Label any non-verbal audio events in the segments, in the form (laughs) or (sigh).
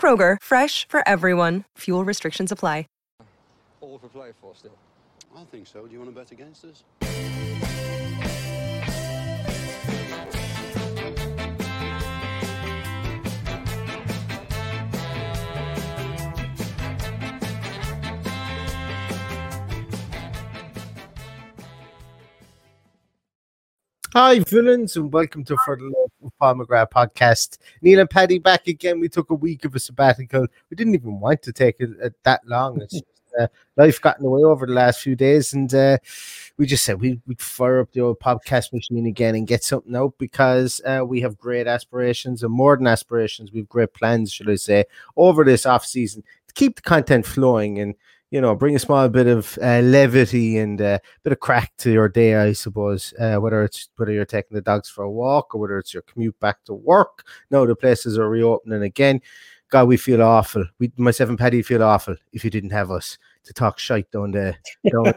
Kroger, fresh for everyone. Fuel restrictions apply. All for play for still. I think so. Do you want to bet against us? Hi, villains, and welcome to For the Love of McGrath podcast. Neil and Paddy back again. We took a week of a sabbatical. We didn't even want to take it uh, that long. It's (laughs) just, uh, life got in the way over the last few days, and uh, we just said we, would fire up the old podcast machine again and get something out because uh, we have great aspirations and more than aspirations. We have great plans, should I say, over this off season to keep the content flowing and you know, bring a small bit of uh, levity and a uh, bit of crack to your day, I suppose. Uh, whether it's whether you're taking the dogs for a walk or whether it's your commute back to work. No, the places are reopening again. God, we feel awful. We, myself and Paddy, feel awful if you didn't have us to talk shite down the, down (laughs)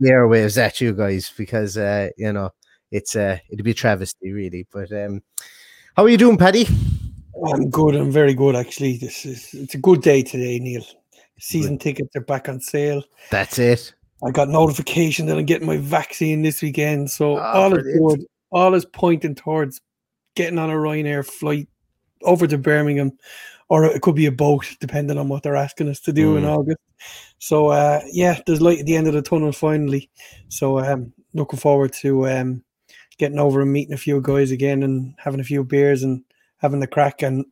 the airwaves at you guys because uh, you know it's uh it'd be a travesty really. But um, how are you doing, Paddy? I'm good. I'm very good actually. This is it's a good day today, Neil. Season tickets are back on sale. That's it. I got notification that I'm getting my vaccine this weekend. So Oh, all is brilliant. good. All is pointing towards getting on a Ryanair flight over to Birmingham, or it could be a boat, depending on what they're asking us to do in Mm. August. So uh, yeah, there's light at the end of the tunnel finally. So um, looking forward to um, getting over and meeting a few guys again and having a few beers and having the crack, and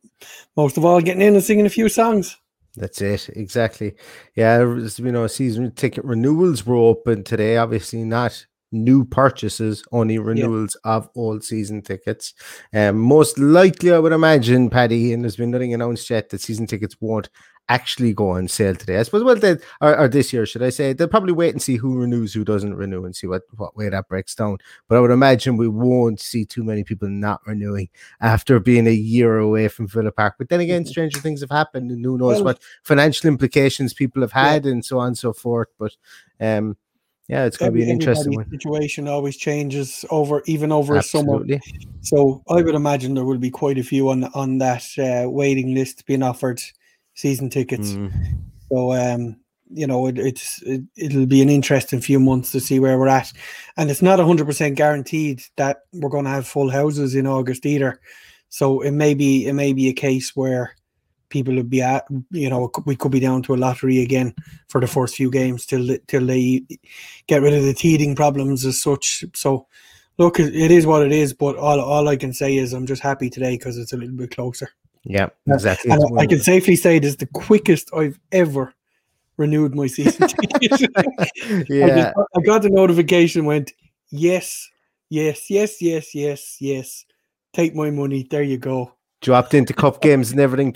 most of all, getting in and singing a few songs. That's it, exactly. Yeah, was, you know, season ticket renewals were open today. Obviously, not new purchases, only renewals of old season tickets. Um, most likely, I would imagine, Paddy, and there's been nothing announced yet that season tickets won't actually go on sale today. I suppose, well, they, or, or this year, should I say? They'll probably wait and see who renews, who doesn't renew, and see what, what way that breaks down. But I would imagine we won't see too many people not renewing after being a year away from Villa Park. But then again, stranger things have happened, and who knows Well- what financial implications people have had, and so on and so forth. But um, yeah, it's going to be an interesting one. Situation always changes over, even over a summer. So I would imagine there will be quite a few on on that uh, waiting list being offered season tickets. Mm. So um, you know, it, it's it, it'll be an interesting few months to see where we're at, and it's not hundred percent guaranteed that we're going to have full houses in August either. So it may be it may be a case where people would be at you know we could be down to a lottery again for the first few games till they- till they get rid of the teething problems as such. So look, it it is what it is. But all all I can say is I'm just happy today because it's a little bit closer. Yeah, exactly. And I, I can safely say it is the quickest I've ever renewed my season (laughs) ticket. (laughs) I, yeah, just- I got the notification, went yes, yes, yes, yes, yes, yes. Take my money. There you go. dropped into cup games and everything.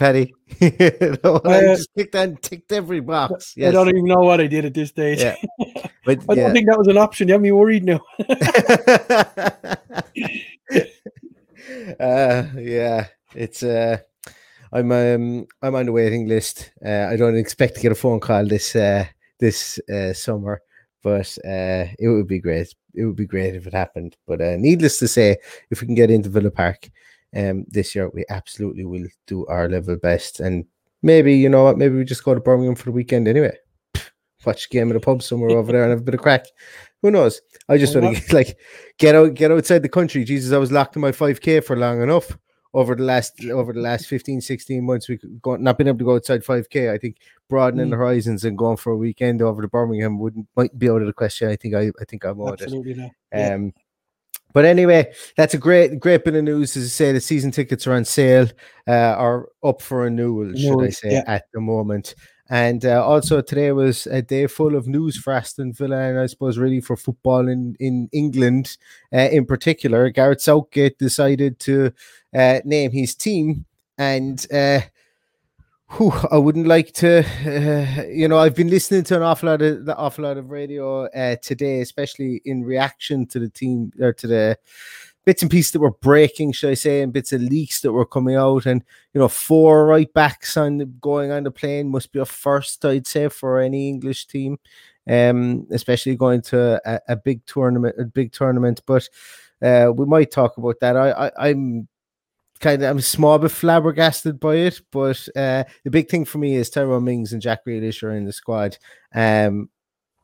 You (laughs) know, I Uh, just ticked and ticked every box. I don't even know what I did at this stage. Yeah. But I don't think that was an option. You have me worried now. uh, yeah, it's uh, I'm um, I'm on the waiting list. Uh, I don't expect to get a phone call this uh, this uh, summer. But uh, it would be great. It would be great if it happened. But uh, needless to say, if we can get into Villa Park um, this year, we absolutely will do our level best. And maybe you know what? Maybe we just go to Birmingham for the weekend anyway. Watch a game at a pub somewhere over there and have a bit of crack. Who knows? I just want to (laughs) like get out, get outside the country. Jesus, I was locked in my five k for long enough over the last over the last 15 16 months we go not been able to go outside 5k i think broadening Mm. the horizons and going for a weekend over to birmingham wouldn't might be out of the question i think i i think i'm on it Absolutely. Yeah. um but anyway, that's a great, great bit of news. As I say, the season tickets are on sale, uh, are up for renewal, should I say, yeah. at the moment. And uh, also today was a day full of news for Aston Villa, and I suppose really for football in in England, uh, in particular. Gareth Southgate decided to uh, name his team, and uh, whew, I wouldn't like to, uh, you know, I've been listening to an awful lot of the awful lot of radio uh, today, especially in reaction to the team or to the bits and pieces that were breaking, should I say, and bits of leaks that were coming out, and you know, four right backs on going on the plane must be a first, I'd say, for any English team, um, especially going to a, a big tournament, a big tournament. But uh, we might talk about that. I, I I'm kind of I'm small bit flabbergasted by it, but uh, the big thing for me is Tyrone Mings and Jack Grealish are in the squad. Um,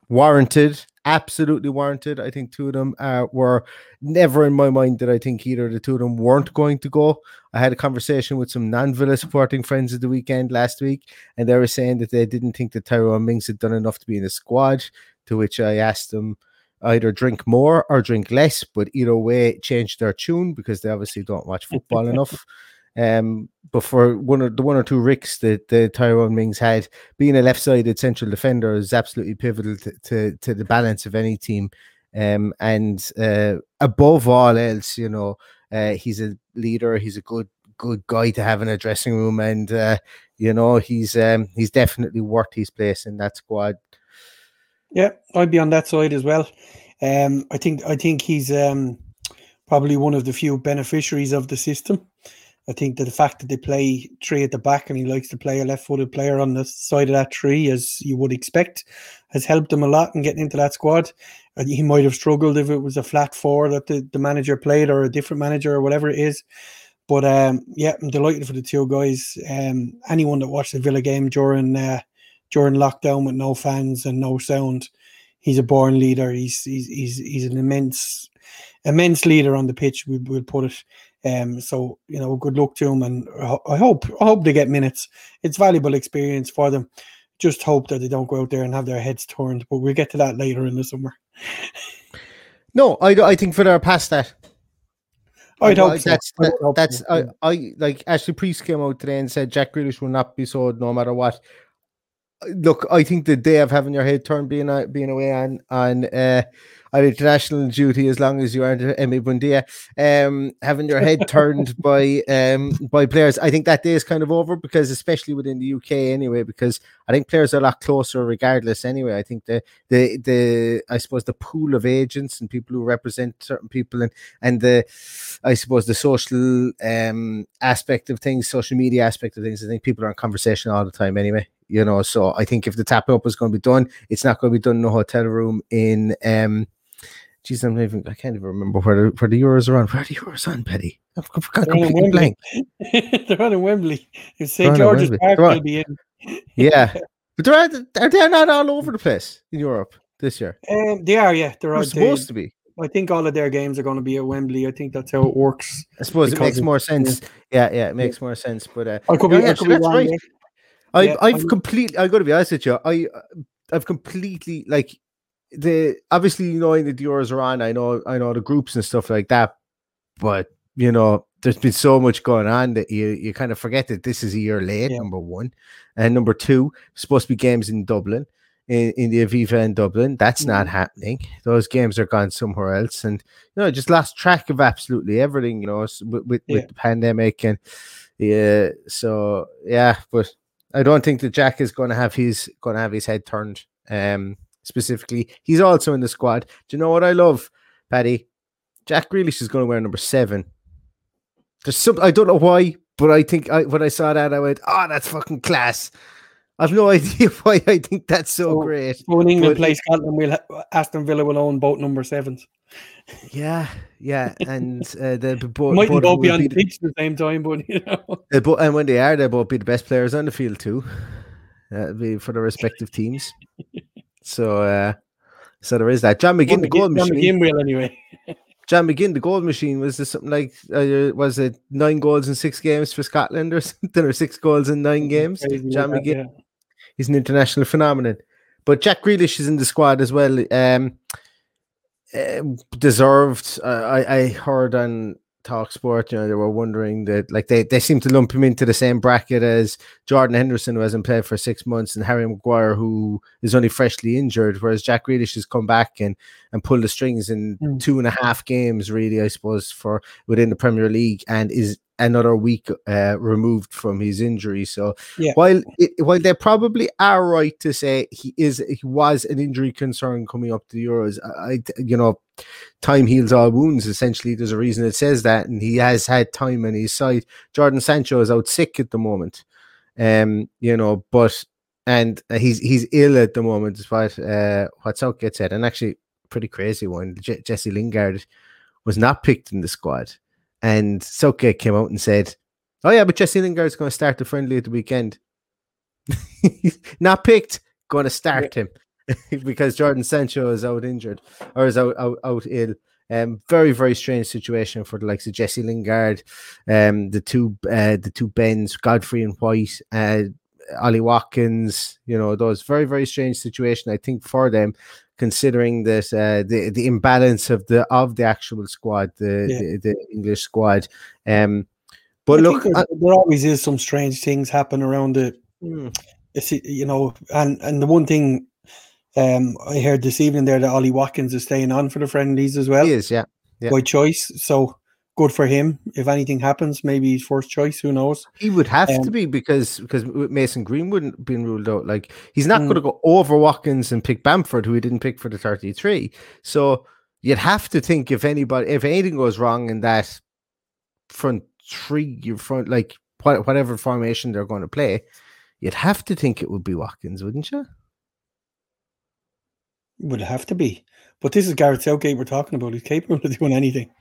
warranted, absolutely warranted. I think two of them uh, were never in my mind that I think either of the two of them weren't going to go. I had a conversation with some non-Villa supporting friends at the weekend last week, and they were saying that they didn't think that Tyrone Mings had done enough to be in the squad. To which I asked them either drink more or drink less, but either way, change their tune because they obviously don't watch football (laughs) enough. Um, but for one or the one or two ricks that the Tyrone Mings had, being a left-sided central defender is absolutely pivotal to, to, to the balance of any team. Um, and uh, above all else, you know, uh, he's a leader. He's a good good guy to have in a dressing room, and uh, you know, he's um, he's definitely worth his place in that squad. Yeah, I'd be on that side as well. Um, I think I think he's um, probably one of the few beneficiaries of the system. I think that the fact that they play three at the back and he likes to play a left-footed player on the side of that tree, as you would expect, has helped him a lot in getting into that squad. Uh, He might have struggled if it was a flat four that the, the manager played or a different manager or whatever it is. But um, yeah, I'm delighted for the two guys. Um, anyone that watched the Villa game during uh, during lockdown with no fans and no sound, he's a born leader. He's he's he's, he's an immense immense leader on the pitch. We will put it. Um, so you know, good luck to him, and I hope I hope they get minutes. It's valuable experience for them. Just hope that they don't go out there and have their heads turned. But we'll get to that later in the summer. No, I, I think Villa are past that. I'd I- hope so. That's I that, hope that's so, I. I like Ashley Priest came out today and said Jack Grealish will not be sold no matter what. Look, I think the day of having your head turned being uh, being away on on uh, on international duty as long as you aren't Emi Buendia, um, having your head turned (laughs) by um by players, I think that day is kind of over because especially within the UK anyway, because I think players are a lot closer regardless anyway. I think the the the I suppose the pool of agents and people who represent certain people and and the I suppose the social um aspect of things, social media aspect of things, I think people are in conversation all the time anyway. You know, so I think if the tap up is going to be done, it's not going to be done in a hotel room in um geez, I'm not even I can't even remember where the where the Euros are on. Where are the Euros on, Paddy? I've got completely blank. (laughs) They're on in Wembley. If St George's Park will be in. (laughs) Yeah. But they're are they not all over the place in Europe this year? Um, they are, yeah. They're, They're they, supposed to be. I think all of their games are going to be at Wembley. I think that's how it works. I suppose it makes more sense. Yeah, yeah, it makes more sense. But uh, I could be, yeah, I could be wrong right. I've Yeah, I've I'm- completely I got to be honest with you. I I've completely like the obviously knowing that the Euros are on. I know I know the groups and stuff like that, but you know there's been so much going on that you you kind of forget that this is a year late. Yeah. Number one, and number two, supposed to be games in Dublin. In, in the Aviva in Dublin, that's not Mhm. happening. Those games are gone somewhere else, and you know, just lost track of absolutely everything. You know, with with, Yeah. with the pandemic and yeah. So yeah, but I don't think that Jack is going to have his going to have his head turned. Um, specifically, he's also in the squad. Do you know what I love, Paddy? Jack Grealish is going to wear number seven. There's some I don't know why, but I think I when I saw that I went, oh, that's fucking class. I've no (laughs) idea why I think that's so, So- great. When England But- play Scotland, we'll ha- Aston Villa will own both number sevens. Yeah, yeah, and (laughs) uh, the We both, be on the the- pitch at the same time, but you know. (laughs) they and when they are, they'll both be the best players on the field too. That'll be for the respective teams. So, uh, so there is that. John McGinn, the goal John machine. McGinn will anyway. John McGinn, the goal machine. Was this something like uh, was it nine goals in six games for Scotland or something, or six goals in nine games? John that, McGinn. He's an international phenomenon. But Jack Grealish is in the squad as well. Um, uh, deserved. Uh, I I heard on Talk Sport, you know, they were wondering that like they, they seem to lump him into the same bracket as Jordan Henderson, who hasn't played for six months, and Harry Maguire, who is only freshly injured, whereas Jack Grealish has come back and and pulled the strings in Mm. two and a half games, really, I suppose, for within the Premier League, and is another week uh, removed from his injury. So Yeah. while it, while they probably are right to say he is he was an injury concern coming up to the Euros, I, you know time heals all wounds. Essentially, there's a reason it says that, and he has had time on his side. Jadon Sancho is out sick at the moment, um, you know, but and he's he's ill at the moment, despite what uh, what Southgate said, and actually pretty crazy one. Je- Jesse Lingard was not picked in the squad, and Southgate came out and said, "Oh yeah, but Jesse Lingard's going to start the friendly at the weekend." (laughs) not picked, going to start him (laughs) because Jadon Sancho is out injured or is out out, out ill. Um, very very strange situation for the likes of Jesse Lingard, um, the two uh, the two Bens, Godfrey and White, uh, Ollie Watkins. You know those very very strange situation. I think for them, considering that uh, the the imbalance of the of the actual squad, the Yeah. the, the English squad. Um, but I look, think uh, there's- there always is some strange things happen around the mm, you know, and and the one thing um I heard this evening there that Ollie Watkins is staying on for the friendlies as well he is, yeah. yeah. by choice. So good for him. If anything happens, maybe he's first choice. Who knows? He would have to Um, be because because Mason Greenwood been ruled out. Like he's not Mm. going to go over Watkins and pick Bamford, who he didn't pick for the thirty three. So you'd have to think if anybody, if anything goes wrong in that front three, your front like whatever formation they're going to play, you'd have to think it would be Watkins, wouldn't you? Would have to be. But this is Gareth Southgate we're talking about. He's capable of doing anything. (laughs)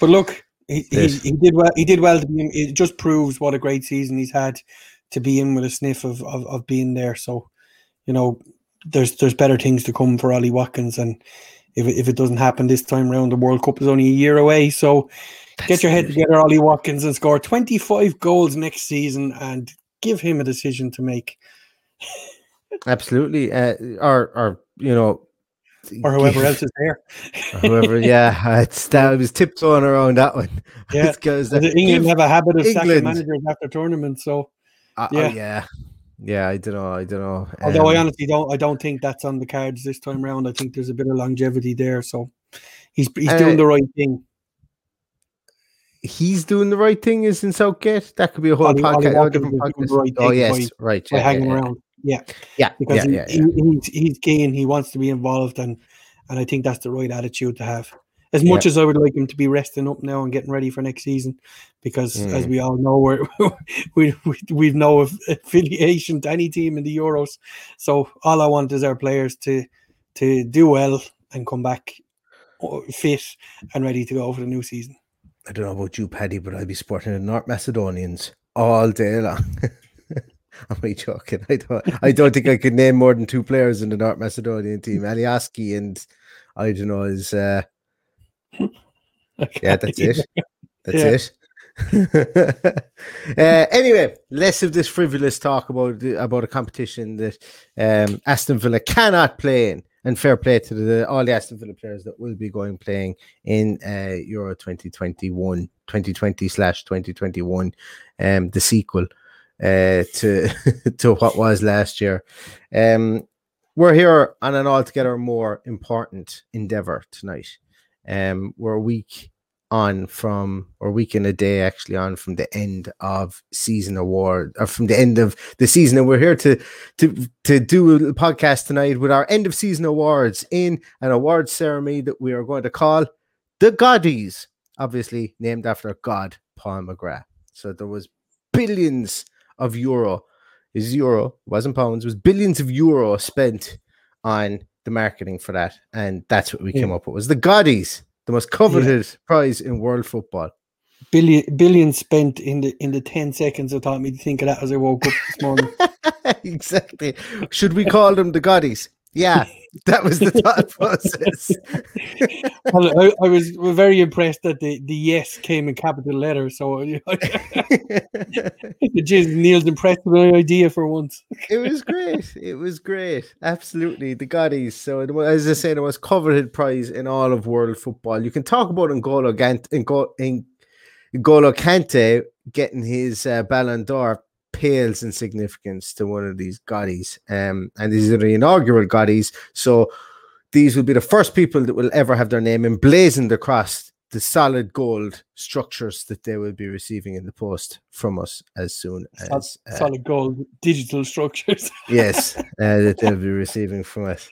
but look, he, he, he did well. He did well to be. In, it just proves what a great season he's had to be in with a sniff of, of, of being there. So, you know, there's there's better things to come for Ollie Watkins, and if it, if it doesn't happen this time around, the World Cup is only a year away. So, get your head together, Ollie Watkins, and score 25 goals next season, and give him a decision to make, (laughs) Absolutely, uh, or or you know, or whoever (laughs) else is there. Whoever, yeah, it's that I (laughs) was tiptoeing around that one. (laughs) Yeah, It's 'cause, uh, England give- have a habit of sacking England. managers after tournaments. So, Uh, Yeah. yeah, yeah, yeah. I don't know. I don't know. although I Um, honestly don't, I don't think that's on the cards this time round. I think there's a bit of longevity there. So, he's he's Uh, doing the right thing. he's doing the right thing, is in Southgate. That could be a whole Ollie- Ollie podcast. a Watkins different podcast. right oh thing yes, right. By Yeah, hanging yeah, around, yeah, yeah, because yeah, he, yeah, he- he's he's keen. He wants to be involved, and and I think that's the right attitude to have. As much as I would like him to be resting up now and getting ready for next season, because as Mm. we all know, we're, (laughs) we we we've no affiliation to any team in the Euros. So all I want is our players to to do well and come back fit and ready to go for the new season. I don't know about you, Paddy, but I'd be supporting the North Macedonians all day long. (laughs) (laughs) Am I joking? I don't. I don't think I could name more than two players in the North Macedonian team. Alioski and I don't know is. Uh, (laughs) yeah, that's it. That's it. (laughs) uh, anyway, less of this frivolous talk about the- about a competition that um, Aston Villa cannot play in, and fair play to the, all the Aston Villa players that will be going playing in uh, Euro 2021, 2020 slash 2021, um, the sequel uh, to (laughs) to what was last year. Um, we're here on an altogether more important endeavor tonight. Um, we're a week on from, or week and a day actually on from the end of season award, or from the end of the season, and we're here to to to do a podcast tonight with our end of season awards in an awards ceremony that we are going to call the Goddies, obviously named after God Paul McGrath. So there was billions of euro is euro, wasn't pounds, it was billions of euro spent on the marketing for that. And that's what we Yeah. came up with was the Goddies, the most coveted prize in world football. Billion billions spent in the in the ten seconds that taught me to think of that as I woke up this morning. (laughs) exactly. Should we call them the Goddies? Yeah, that was the thought (laughs) process. (laughs) well, I, I was very impressed that the, the yes came in capital letters. So (laughs) you know, Neil's impressed with my idea for once. it was great. It was great. Absolutely. The Goddies. So, it was, as I said, it was coveted prize in all of world football. You can talk about N'Golo, Gant, N'Go- N'Golo Kante getting his uh, Ballon d'Or pales in significance to one of these Goddies. Um, and these are the inaugural Goddies. So, these will be the first people that will ever have their name emblazoned across the solid gold structures that they will be receiving in the post from us as soon as uh, Solid gold digital structures. (laughs) yes, uh, that they'll be receiving from us.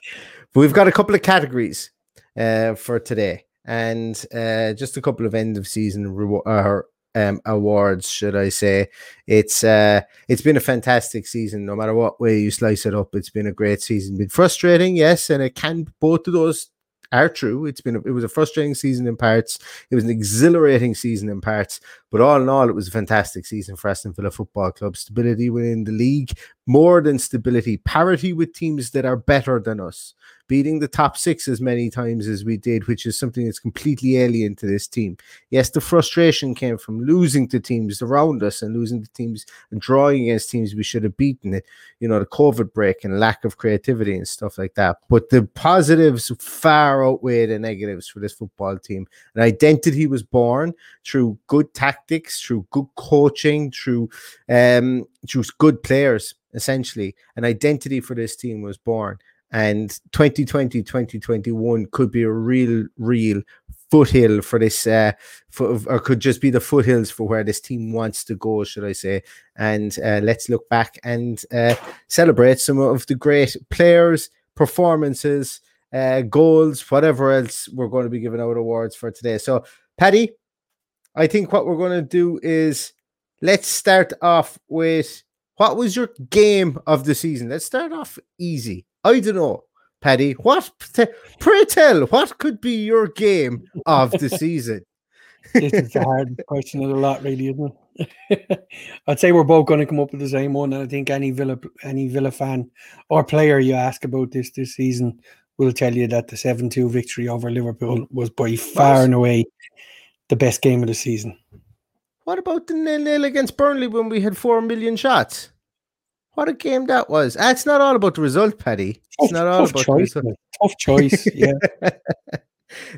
But we've got a couple of categories uh, for today, and uh, just a couple of end of season reward um, awards, should I say? It's uh, it's been a fantastic season, no matter what way you slice it up. It's been a great season. Been frustrating, yes, and it can both of those are true. It's been a, it was a frustrating season in parts. It was an exhilarating season in parts, but all in all, it was a fantastic season for Aston Villa Football Club. Stability within the league, more than stability, parity with teams that are better than us, beating the top six as many times as we did, which is something that's completely alien to this team. Yes, the frustration came from losing to teams around us and losing to teams and drawing against teams we should have beaten it, you know, the COVID break and lack of creativity and stuff like that. But the positives far outweigh the negatives for this football team. An identity was born through good tactics, through good coaching, through um through good players, essentially. An identity for this team was born. And 2020, 2021 could be a real, real foothill for this, uh, for, or could just be the foothills for where this team wants to go, should I say. And uh, let's look back and uh, celebrate some of the great players, performances, uh, goals, whatever else we're going to be giving out awards for today. So, Paddy, I think what we're going to do is let's start off with what was your game of the season? Let's start off easy. I don't know, Paddy. What pray tell? What could be your game of the (laughs) season? this is the hard question of the lot, really, isn't it? (laughs) I'd say we're both going to come up with the same one, and I think any Villa, any Villa fan or player you ask about this this season will tell you that the seven-two victory over Liverpool was by far and away the best game of the season. What about the nil nil against Burnley when we had four million shots? What a game that was. Ah, it's not all about the result, Paddy. It's Tough- not all about choice, the result. Tough choice, (laughs) yeah.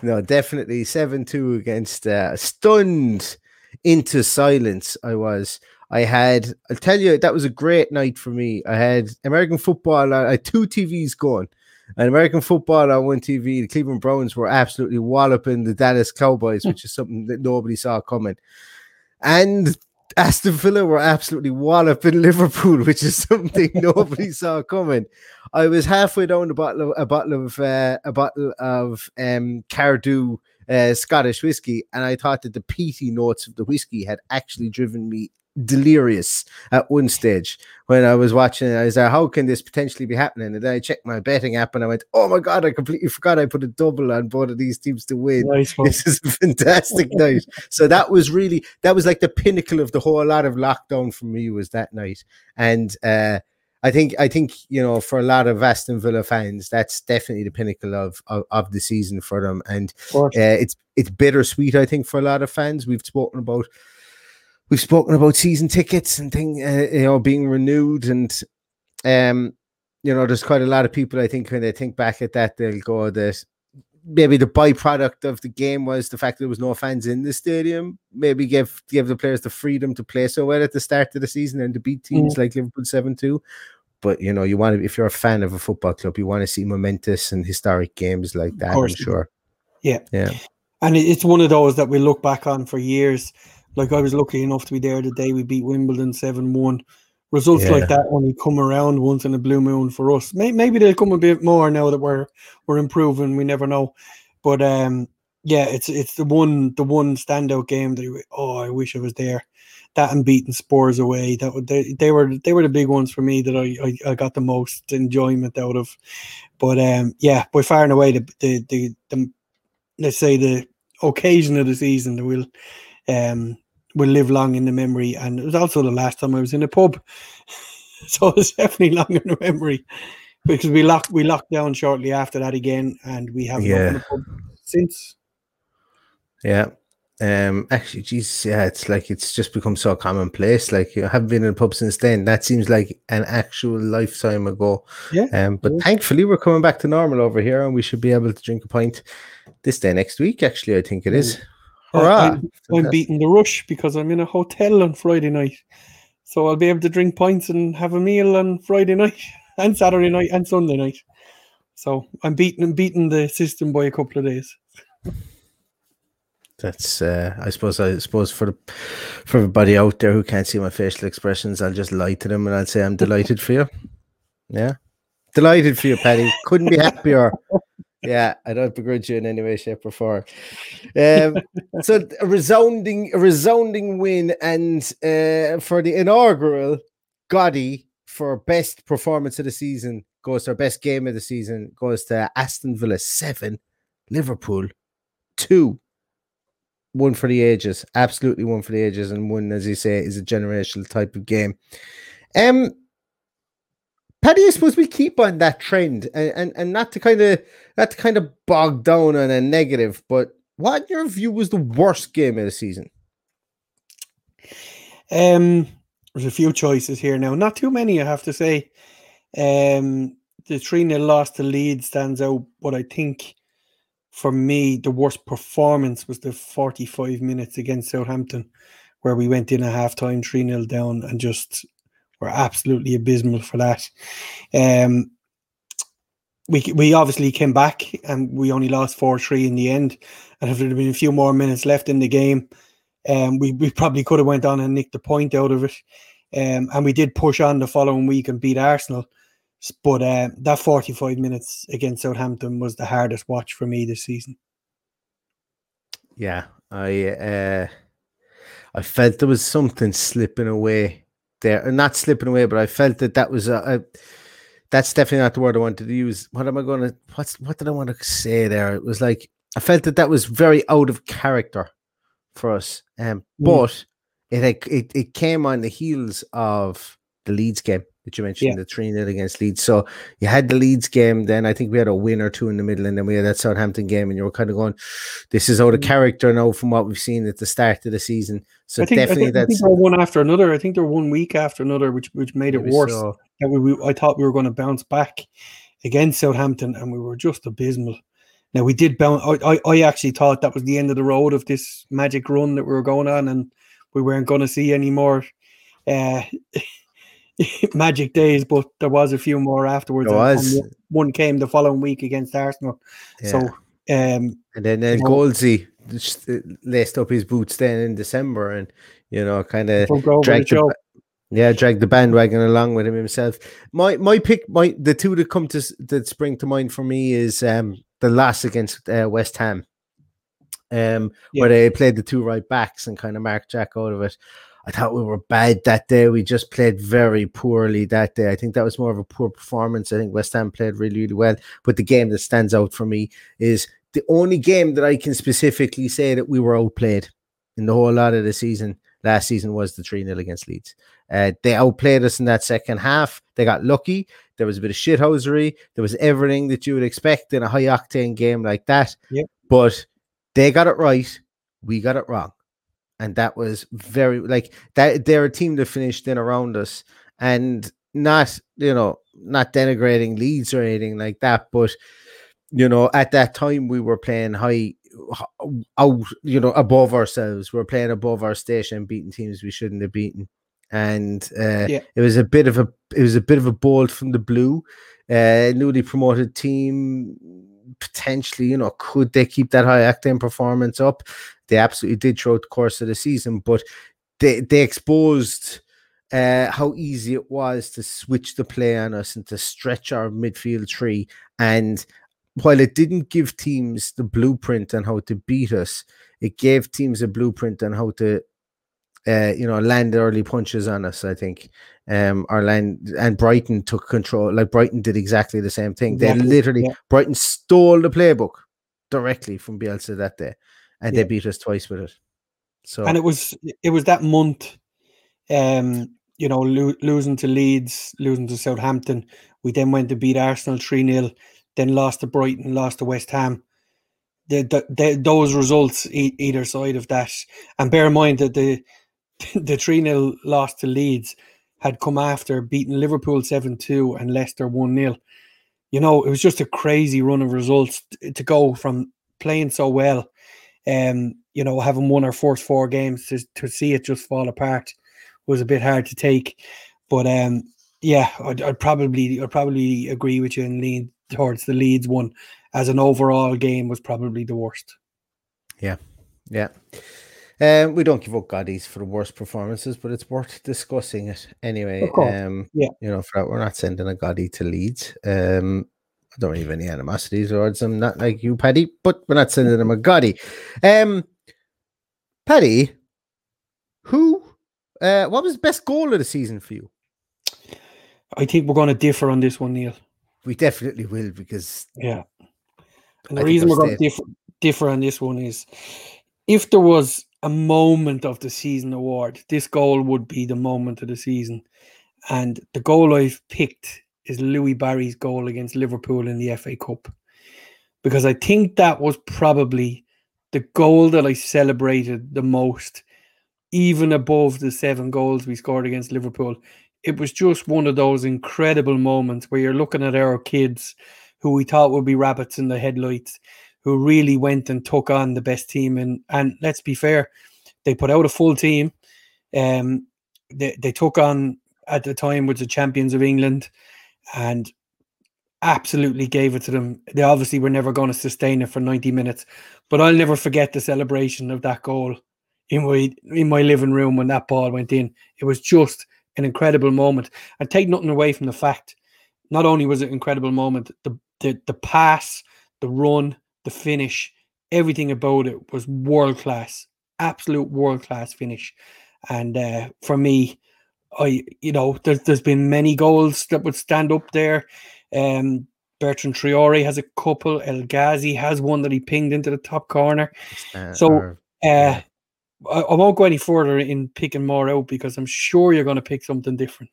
no, definitely 7 2 against uh, stunned into silence. I was. I had, I'll tell you, that was a great night for me. I had American football, I had two TVs going. And American football on one TV, the Cleveland Browns were absolutely walloping the Dallas Cowboys, which is something that nobody saw coming. And Aston Villa were absolutely walloping Liverpool, which is something (laughs) nobody saw coming. I was halfway down a bottle of a bottle of uh, a bottle of um, Cardhu uh, Scottish whiskey, and I thought that the peaty notes of the whiskey had actually driven me delirious at one stage when I was watching it. I was like, how can this potentially be happening? And then I checked my betting app and I went, oh my God, I completely forgot I put a double on both of these teams to win. Nice. This is a fantastic night. So that was really, that was like the pinnacle of the whole lot of lockdown for me was that night. And, uh, I think I think you know for a lot of Aston Villa fans, that's definitely the pinnacle of of, of the season for them, and uh, it's it's bittersweet. I think for a lot of fans, we've spoken about we've spoken about season tickets and thing, uh, you know, being renewed, and um, you know, there's quite a lot of people. I think when they think back at that, they'll go that maybe the byproduct of the game was the fact that there was no fans in the stadium. Maybe give give the players the freedom to play so well at the start of the season and to beat teams like Liverpool seven two. But you know, you want to if you're a fan of a football club, you want to see momentous and historic games like that. I'm course you do. sure. Yeah. Yeah. And it's one of those that we look back on for years. Like I was lucky enough to be there the day we beat Wimbledon 7 1. Results Yeah. like that only come around once in a blue moon for us. Maybe they'll come a bit more now that we're we're improving. We never know. But um, yeah, it's it's the one the one standout game that you, oh I wish I was there. that and beating Spurs away. That would they, they were they were the big ones for me that I, I, I got the most enjoyment out of. But um, yeah, by far and away the the, the the let's say the occasion of the season that we'll um will live long in the memory. And it was also the last time I was in a pub, (laughs) so it's definitely long in the memory because we locked we locked down shortly after that again, and we haven't Yeah. opened a pub since. Yeah. Um actually geez, yeah, it's like it's just become so commonplace. Like you haven't been in a pub since then. That seems like an actual lifetime ago. Yeah, Um but yeah. thankfully we're coming back to normal over here and we should be able to drink a pint this day next week, actually, I think it is. Hurrah! I'm, I'm beating the rush because I'm in a hotel on Friday night. So I'll be able to drink pints and have a meal on Friday night (laughs) and Saturday night and Sunday night. So I'm beating I'm beating the system by a couple of days. That's uh I suppose I suppose for the for everybody out there who can't see my facial expressions, I'll just lie to them and I'll say I'm delighted for you. Yeah. Delighted for you, Paddy. Couldn't be happier. (laughs) Yeah, I don't begrudge you in any way, shape, or form. Um, so a resounding, a resounding win, and uh, for the inaugural Goddie for best performance of the season goes to our best game of the season goes to Aston Villa seven, Liverpool two. One for the ages, absolutely one for the ages, and one, as you say, is a generational type of game. Um, Paddy, I suppose we keep on that trend, and and, and not to kind of not to kind of bog down on a negative, but what in your view was the worst game of the season? Um, there's a few choices here now, not too many, I have to say. Um, the 3 0 loss to Leeds stands out, but I think for me, the worst performance was the 45 minutes against Southampton, where we went in a half time 3 0 down and just were absolutely abysmal for that. Um, we, we obviously came back and we only lost 4 3 in the end. And if there had been a few more minutes left in the game, um, we, we probably could have went on and nicked the point out of it. Um, and we did push on the following week and beat Arsenal. But uh, that 45 minutes against Southampton was the hardest watch for me this season. Yeah, I uh, I felt there was something slipping away there, or not slipping away, but I felt that that was a, a that's definitely not the word I wanted to use. What am I going to? What's what did I want to say there? It was like I felt that that was very out of character for us, um, Mm. but it it it came on the heels of the Leeds game that you mentioned, Yeah. the three 0 against Leeds. So you had the Leeds game, then I think we had a win or two in the middle, and then we had that Southampton game, and you were kind of going, "This is out of Mm. character now from what we've seen at the start of the season." So I think, I definitely think, I think that's they were one after another. I think they're one week after another, which which made it worse. so. That we, we, I thought we were going to bounce back against Southampton, and we were just abysmal. Now we did bounce. I, I, I actually thought that was the end of the road of this magic run that we were going on, and we weren't going to see any more uh, (laughs) magic days. But there was a few more afterwards. There was. and one came the following week against Arsenal. Yeah. So um, And then. Goldsy just uh, laced up his boots then in December and, you know, kind of the dragged the, yeah, dragged the bandwagon along with him himself. My my pick, my the two that come to that spring to mind for me is um the last against uh, West Ham, um where they played the two right backs and kind of marked Jack out of it. I thought we were bad that day. We just played very poorly that day. I think that was more of a poor performance. I think West Ham played really, really well. But the game that stands out for me is the only game that I can specifically say that we were outplayed in the whole lot of the season last season was the 3 0 against Leeds. Uh, they outplayed us in that second half. They got lucky. There was a bit of shithousery. There was everything that you would expect in a high octane game like that. Yep. But they got it right. We got it wrong. And that was very like that. They're a team that finished in around us and not, you know, not denigrating Leeds or anything like that. But, you know, at that time we were playing high out, you know, above ourselves. We are playing above our station, beating teams we shouldn't have beaten. And uh, Yeah. it was a bit of a it was a bit of a bolt from the blue. Uh, newly promoted team potentially, you know, could they keep that high octane performance up? They absolutely did throughout the course of the season, but they they exposed uh, how easy it was to switch the play on us and to stretch our midfield tree. And while it didn't give teams the blueprint on how to beat us, it gave teams a blueprint on how to uh, you know, land early punches on us. I think, um, our land and Brighton took control. Like Brighton did exactly the same thing. They literally yeah. Brighton stole the playbook directly from Bielsa that day, and Yeah. they beat us twice with it. So and it was it was that month um you know lo- losing to Leeds losing to Southampton we then went to beat Arsenal 3-0 then lost to Brighton lost to West Ham the, the, the, those results e- either side of that and bear in mind that the (laughs) the 3-0 loss to Leeds had come after beating Liverpool 7-2 and Leicester 1-0 you know it was just a crazy run of results to go from playing so well um, you know, having won our first four games to, to see it just fall apart was a bit hard to take. But um, yeah, I'd, I'd probably I'd probably agree with you and lean towards the Leeds one as an overall game was probably the worst. Yeah, yeah. Um, we don't give up Goddies for the worst performances, but it's worth discussing it anyway. Um, yeah. you know, for that, we're not sending a Goddie to Leeds. Um, I don't have any animosities towards them, not like you, Paddy, but we're not sending them a Goddie. Um, Paddy, who, uh, what was the best goal of the season for you? I think we're going to differ on this one, Neil. We definitely will because Yeah. And the think reason we're going to differ, differ on this one is if there was a moment of the season award, this goal would be the moment of the season. And the goal I've picked is Louie Barry's goal against Liverpool in the FA Cup. Because I think that was probably the goal that I celebrated the most, even above the seven goals we scored against Liverpool. It was just one of those incredible moments where you're looking at our kids who we thought would be rabbits in the headlights, who really went and took on the best team. And and let's be fair, they put out a full team. Um, they they took on at the time was the champions of England, and absolutely gave it to them. They obviously were never going to sustain it for ninety minutes, but I'll never forget the celebration of that goal in my in my living room when that ball went in. It was just an incredible moment. And take nothing away from the fact not only was it an incredible moment, the the the pass, the run, the finish, everything about it was world class, absolute world class finish. And uh, for me, I you know there's there's been many goals that would stand up there. Um, Bertrand Traore has a couple. El Ghazi has one that he pinged into the top corner. uh, So, Uh, I, I won't go any further in picking more out because I'm sure you're going to pick something different.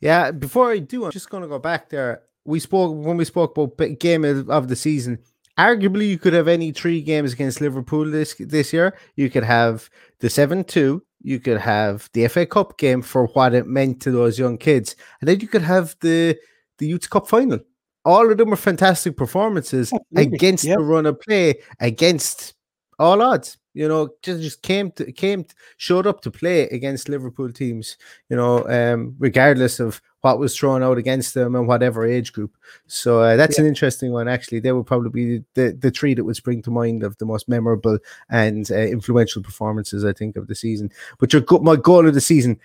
Yeah, before I do, I'm just going to go back there. We spoke when we spoke about game of the season. Arguably, you could have any three games against Liverpool this this year. You could have the seven two. You could have the FA Cup game for what it meant to those young kids, and then you could have the the Youth Cup final. All of them were fantastic performances Absolutely, against yeah. the run of play, against all odds. You know, just just came to came showed up to play against Liverpool teams you know, um, regardless of what was thrown out against them and whatever age group. So uh, that's an interesting one, actually. They would probably be the, the three that would spring to mind of the most memorable and uh, influential performances, I think, of the season. But your go- my goal of the season,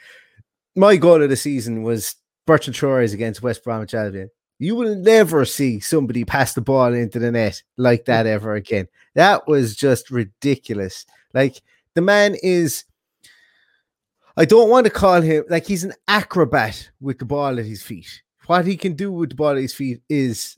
my goal of the season was Bertrand Traore's against West Bromwich Albion. You will never see somebody pass the ball into the net like that ever again. That was just ridiculous. Like the man is I don't want to call him like he's an acrobat with the ball at his feet. What he can do with the ball at his feet is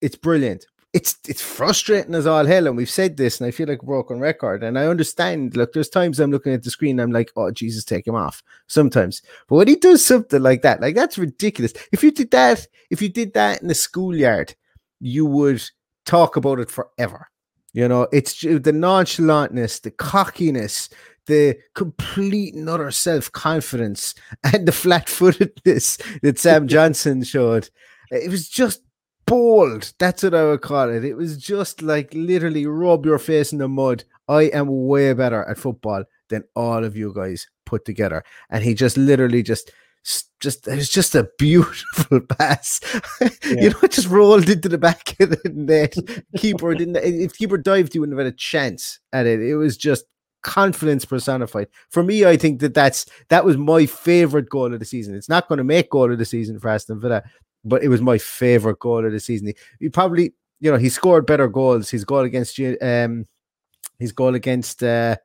it's brilliant. It's it's frustrating as all hell, and we've said this, and I feel like a broken record. And I understand. Look, there's times I'm looking at the screen, I'm like, oh Jesus, take him off. Sometimes, but when he does something like that, like that's ridiculous. If you did that, if you did that in the schoolyard, you would talk about it forever. You know, it's the nonchalantness, the cockiness, the complete and utter self confidence, (laughs) and the flat footedness that Sam (laughs) Johnstone showed. It was just bold. That's what I would call it. It was just like literally rub your face in the mud. I am way better at football than all of you guys put together. And he just literally just just it was just a beautiful (laughs) pass. you know, it just rolled into the back of the net. Keeper didn't if keeper dived, he wouldn't have had a chance at it. It was just confidence personified. For me, I think that that's that was my favorite goal of the season. It's not going to make goal of the season for Aston Villa, but it was my favorite goal of the season. He, he probably, you know, he scored better goals. His goal against you, um, his goal against uh,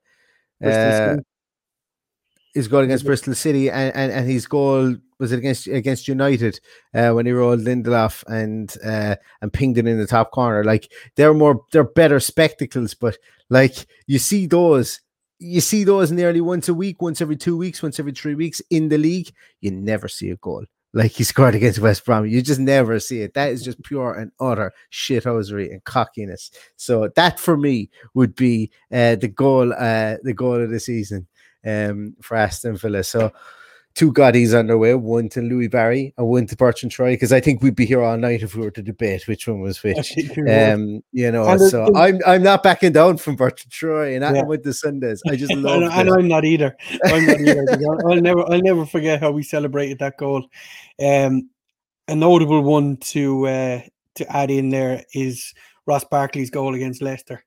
uh. His goal against Bristol City, and, and, and his goal was it against against United uh, when he rolled Lindelof and uh, and pinged it in the top corner. Like they're more they're better spectacles, but like you see those. You see those nearly once a week, once every two weeks, once every three weeks in the league. You never see a goal like he scored against West Brom. You just never see it. That is just pure and utter shithosery and cockiness. So that for me would be uh, the goal, uh, the goal of the season um, for Aston Villa. So two Goddies on their way, one to Louie Barry and one to Bertrand Traore, because I think we'd be here all night if we were to debate which one was which. (laughs) Um, you know, so I'm I'm not backing down from Bertrand Traore and I yeah. with the Sundays. I just (laughs) love and, and I'm not either. I'm not either. I'll never I'll never forget how we celebrated that goal. Um, a notable one to uh, to add in there is Ross Barkley's goal against Leicester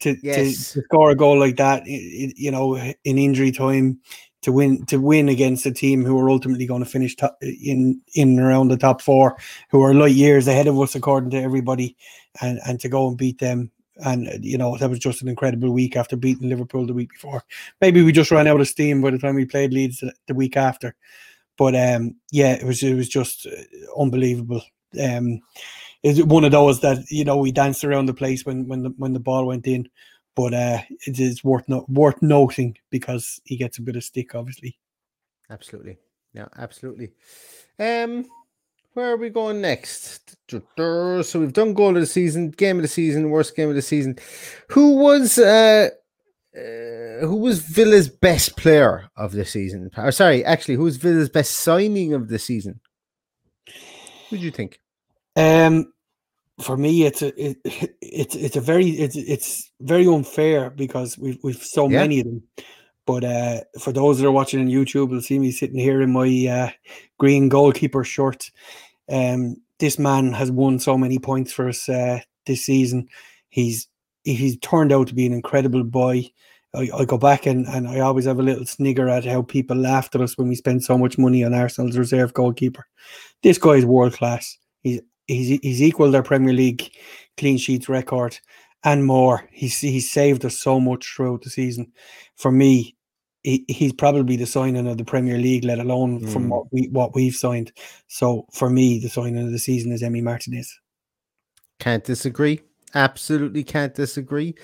to, yes. to, to, score a goal like that, you know, in injury time, to win to win against a team who are ultimately going to finish top, in in around the top four, who are light years ahead of us according to everybody, and and to go and beat them. And you know that was just an incredible week after beating Liverpool the week before. Maybe we just ran out of steam by the time we played Leeds the, the week after, but um, yeah, it was it was just uh, unbelievable. Um, it's one of those that you know we danced around the place when when the when the ball went in, but uh, it is worth worth noting because he gets a bit of stick, obviously. Absolutely, yeah, absolutely. Um, where are we going next? So we've done goal of the season, game of the season, worst game of the season. Who was uh, uh who was Villa's best player of the season? Or sorry, actually, who was Villa's best signing of the season? Who do you think? Um, for me, it's a it, (laughs) it's it's a very it's it's very unfair because we've we've so yeah. many of them. But uh, for those that are watching on YouTube, will see me sitting here in my uh, green goalkeeper shirt. Um, this man has won so many points for us uh, this season. He's he's turned out to be an incredible boy. I, I, go back and, and I always have a little snigger at how people laughed at us when we spend so much money on Arsenal's reserve goalkeeper. This guy is world class. He's he's equaled their Premier League clean sheets record and more. He's he's saved us so much throughout the season. For me, he, he's probably the signing of the Premier League, let alone mm. from what we what we've signed. So for me, the signing of the season is Emi Martinez. Can't disagree. Absolutely can't disagree.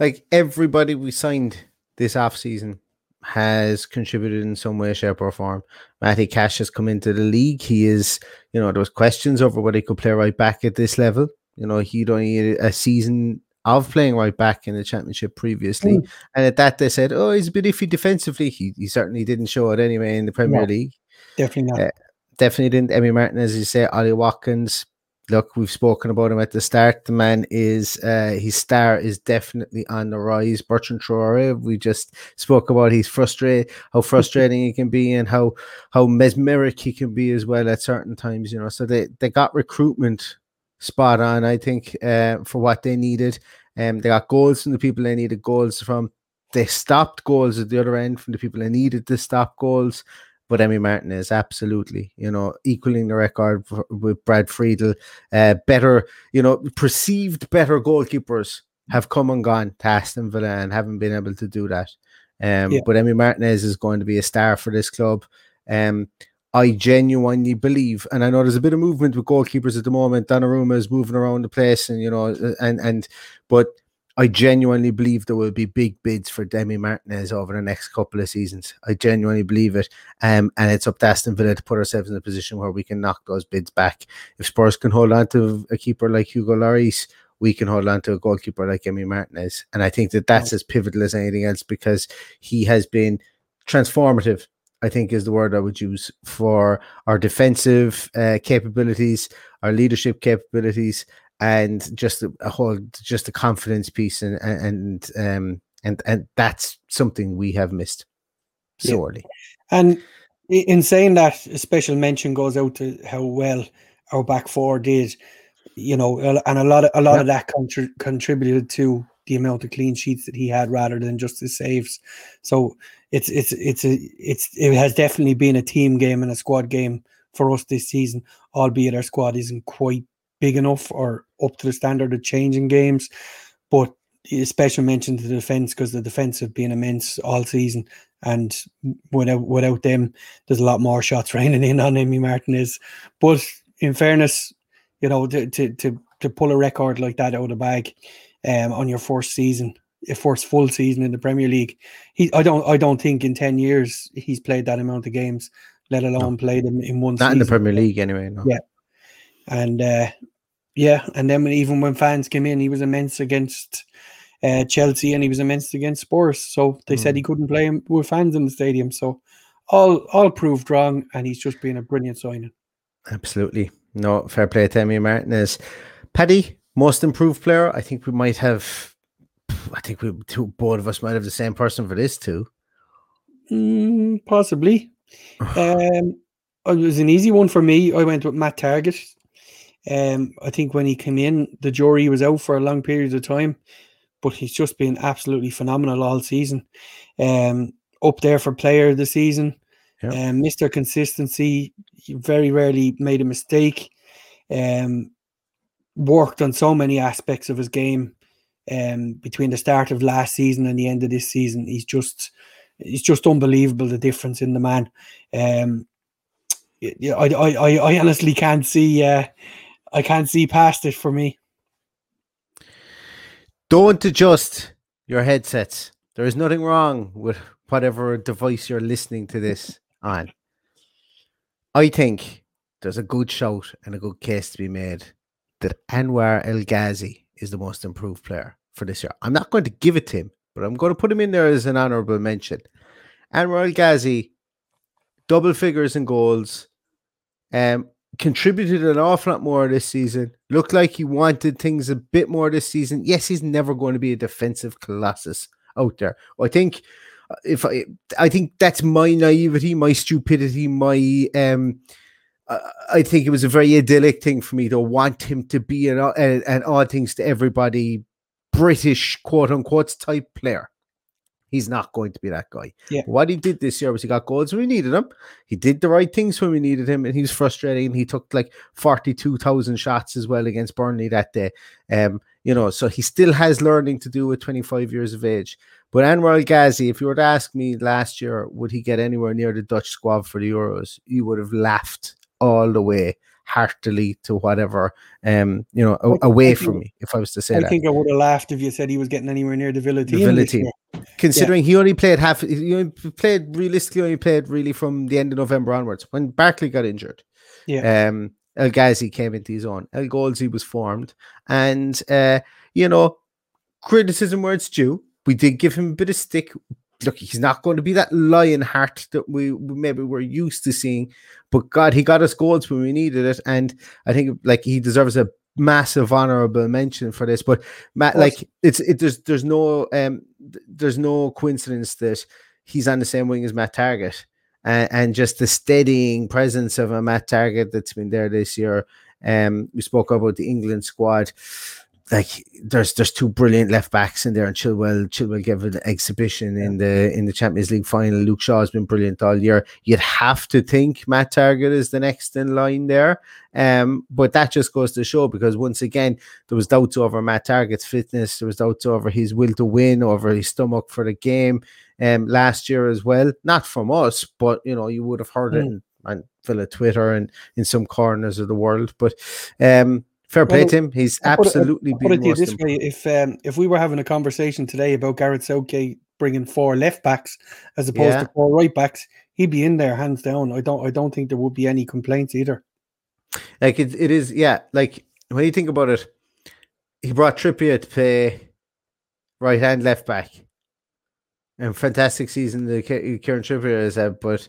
Like everybody we signed this off season has contributed in some way, shape, or form. Matty Cash has come into the league. He is, you know, there was questions over whether he could play right back at this level. You know, he'd only a season of playing right back in the championship previously. Mm. And at that they said, Oh, he's a bit iffy defensively. He, he certainly didn't show it anyway in the Premier League. Definitely not. Uh, definitely didn't. Emi Martin, as you say, Ollie Watkins, look, we've spoken about him at the start. The man is uh, his star is definitely on the rise. Bertrand Traore, we just spoke about he's frustrated, how frustrating he can be, and how how mesmeric he can be as well at certain times. You know, so they they got recruitment spot on. I think uh, for what they needed. Um, they got goals from the people they needed goals from. They stopped goals at the other end from the people they needed to stop goals but Emi Martinez absolutely, you know, equaling the record for, with Brad Friedel. Uh, better, you know, perceived better goalkeepers have come and gone to Aston Villa and haven't been able to do that. Um, yeah. But Emi Martinez is going to be a star for this club. Um, I genuinely believe, and I know there's a bit of movement with goalkeepers at the moment. Donnarumma is moving around the place, and you know, and and but I genuinely believe there will be big bids for Demi Martinez over the next couple of seasons. I genuinely believe it. Um, and it's up to Aston Villa to put ourselves in a position where we can knock those bids back. If Spurs can hold on to a keeper like Hugo Lloris, we can hold on to a goalkeeper like Demi Martinez. And I think that that's as pivotal as anything else because he has been transformative I think is the word I would use for our defensive uh, capabilities, our leadership capabilities, and just a, a whole just a confidence piece and and um and and that's something we have missed sorely. Yeah. And in saying that, a special mention goes out to how well our back four did, you know, and a lot of a lot yeah. of that contri- contributed to the amount of clean sheets that he had rather than just the saves. So it's it's it's a it's it has definitely been a team game and a squad game for us this season, albeit our squad isn't quite big enough or up to the standard of changing games. But a special mention to the defense because the defense have been immense all season, and without without them, there's a lot more shots (laughs) raining in on Emi Martinez. But in fairness, you know, to to to, to pull a record like that out of the bag um, on your first season, your first full season in the Premier League, he I don't I don't think in ten years he's played that amount of games, let alone no. played them in one. Not season. in the Premier League anyway. No. Yeah, and uh, yeah, and then when, even when fans came in, he was immense against uh, Chelsea and he was immense against Spurs. So they mm. said he mm. couldn't play with fans in the stadium. So all all proved wrong, and he's just been a brilliant signing. Absolutely, no fair play to Emi Martinez. Paddy, most improved player. I think we might have. I think we two both of us might have the same person for this too. Mm, possibly. (sighs) um, it was an easy one for me. I went with Matt Targett. Um, I think when he came in, the jury was out for a long period of time, but he's just been absolutely phenomenal all season. Um, up there for player of the season, yeah. um, Mr. Consistency. He very rarely made a mistake. Um, worked on so many aspects of his game. Um, between the start of last season and the end of this season, he's just it's just unbelievable the difference in the man. Um, I, I, I, I honestly can't see uh, I can't see past it for me. Don't adjust your headsets. There is nothing wrong with whatever device you're listening to this on. I think there's a good shout and a good case to be made that Anwar El Ghazi is the most improved player for this year. I'm not going to give it to him, but I'm going to put him in there as an honorable mention. Anwar El Ghazi, double figures in goals, um, contributed an awful lot more this season. Looked like he wanted things a bit more this season. Yes, he's never going to be a defensive colossus out there. I think uh, if I, I think that's my naivety, my stupidity, my um. I think it was a very idyllic thing for me to want him to be an, an, an all things to everybody British quote unquote type player. He's not going to be that guy. Yeah. What he did this year was he got goals when we needed him. He did the right things when we needed him, and he was frustrating. He took like forty-two thousand shots as well against Burnley that day. Um, you know, so he still has learning to do at twenty-five years of age. But Anwar Ghazi, if you were to ask me last year, would he get anywhere near the Dutch squad for the Euros? You would have laughed all the way heartily to whatever um you know away from me if I was to say I that. think I would have laughed if you said he was getting anywhere near the Villa team. The Villa team. Considering yeah. he only played half he only played realistically only played really from the end of November onwards when Barkley got injured. Yeah. Um El Ghazi came into his own. El Ghazi was formed and uh you know criticism where it's due. We did give him a bit of stick look, he's not going to be that lion heart that we maybe we're used to seeing. But God, he got us goals when we needed it, and I think like he deserves a massive honorable mention for this. But Matt, like it's it there's there's no um there's no coincidence that he's on the same wing as Matt Targett. And, and just the steadying presence of a Matt Targett that's been there this year. Um, we spoke about the England squad like there's there's two brilliant left backs in there, and Chilwell Chilwell gave an exhibition in the in the Champions League final. Luke Shaw has been brilliant all year. You'd have to think Matt Targett is the next in line there, um, but that just goes to show because once again there was doubts over Matt Targett's fitness, there was doubts over his will to win, over his stomach for the game, um, last year as well. Not from us, but you know you would have heard mm. it on Villa Twitter and in some corners of the world, but um Fair play well, to him. He's I'll absolutely put it, put it this way: if um, if we were having a conversation today about Gareth Southgate bringing four left backs as opposed yeah. to four right backs, he'd be in there hands down. I don't I don't think there would be any complaints either. Like it, it is, yeah. Like when you think about it, he brought Trippier to play right hand left back, and fantastic season the Kieran Trippier has had, but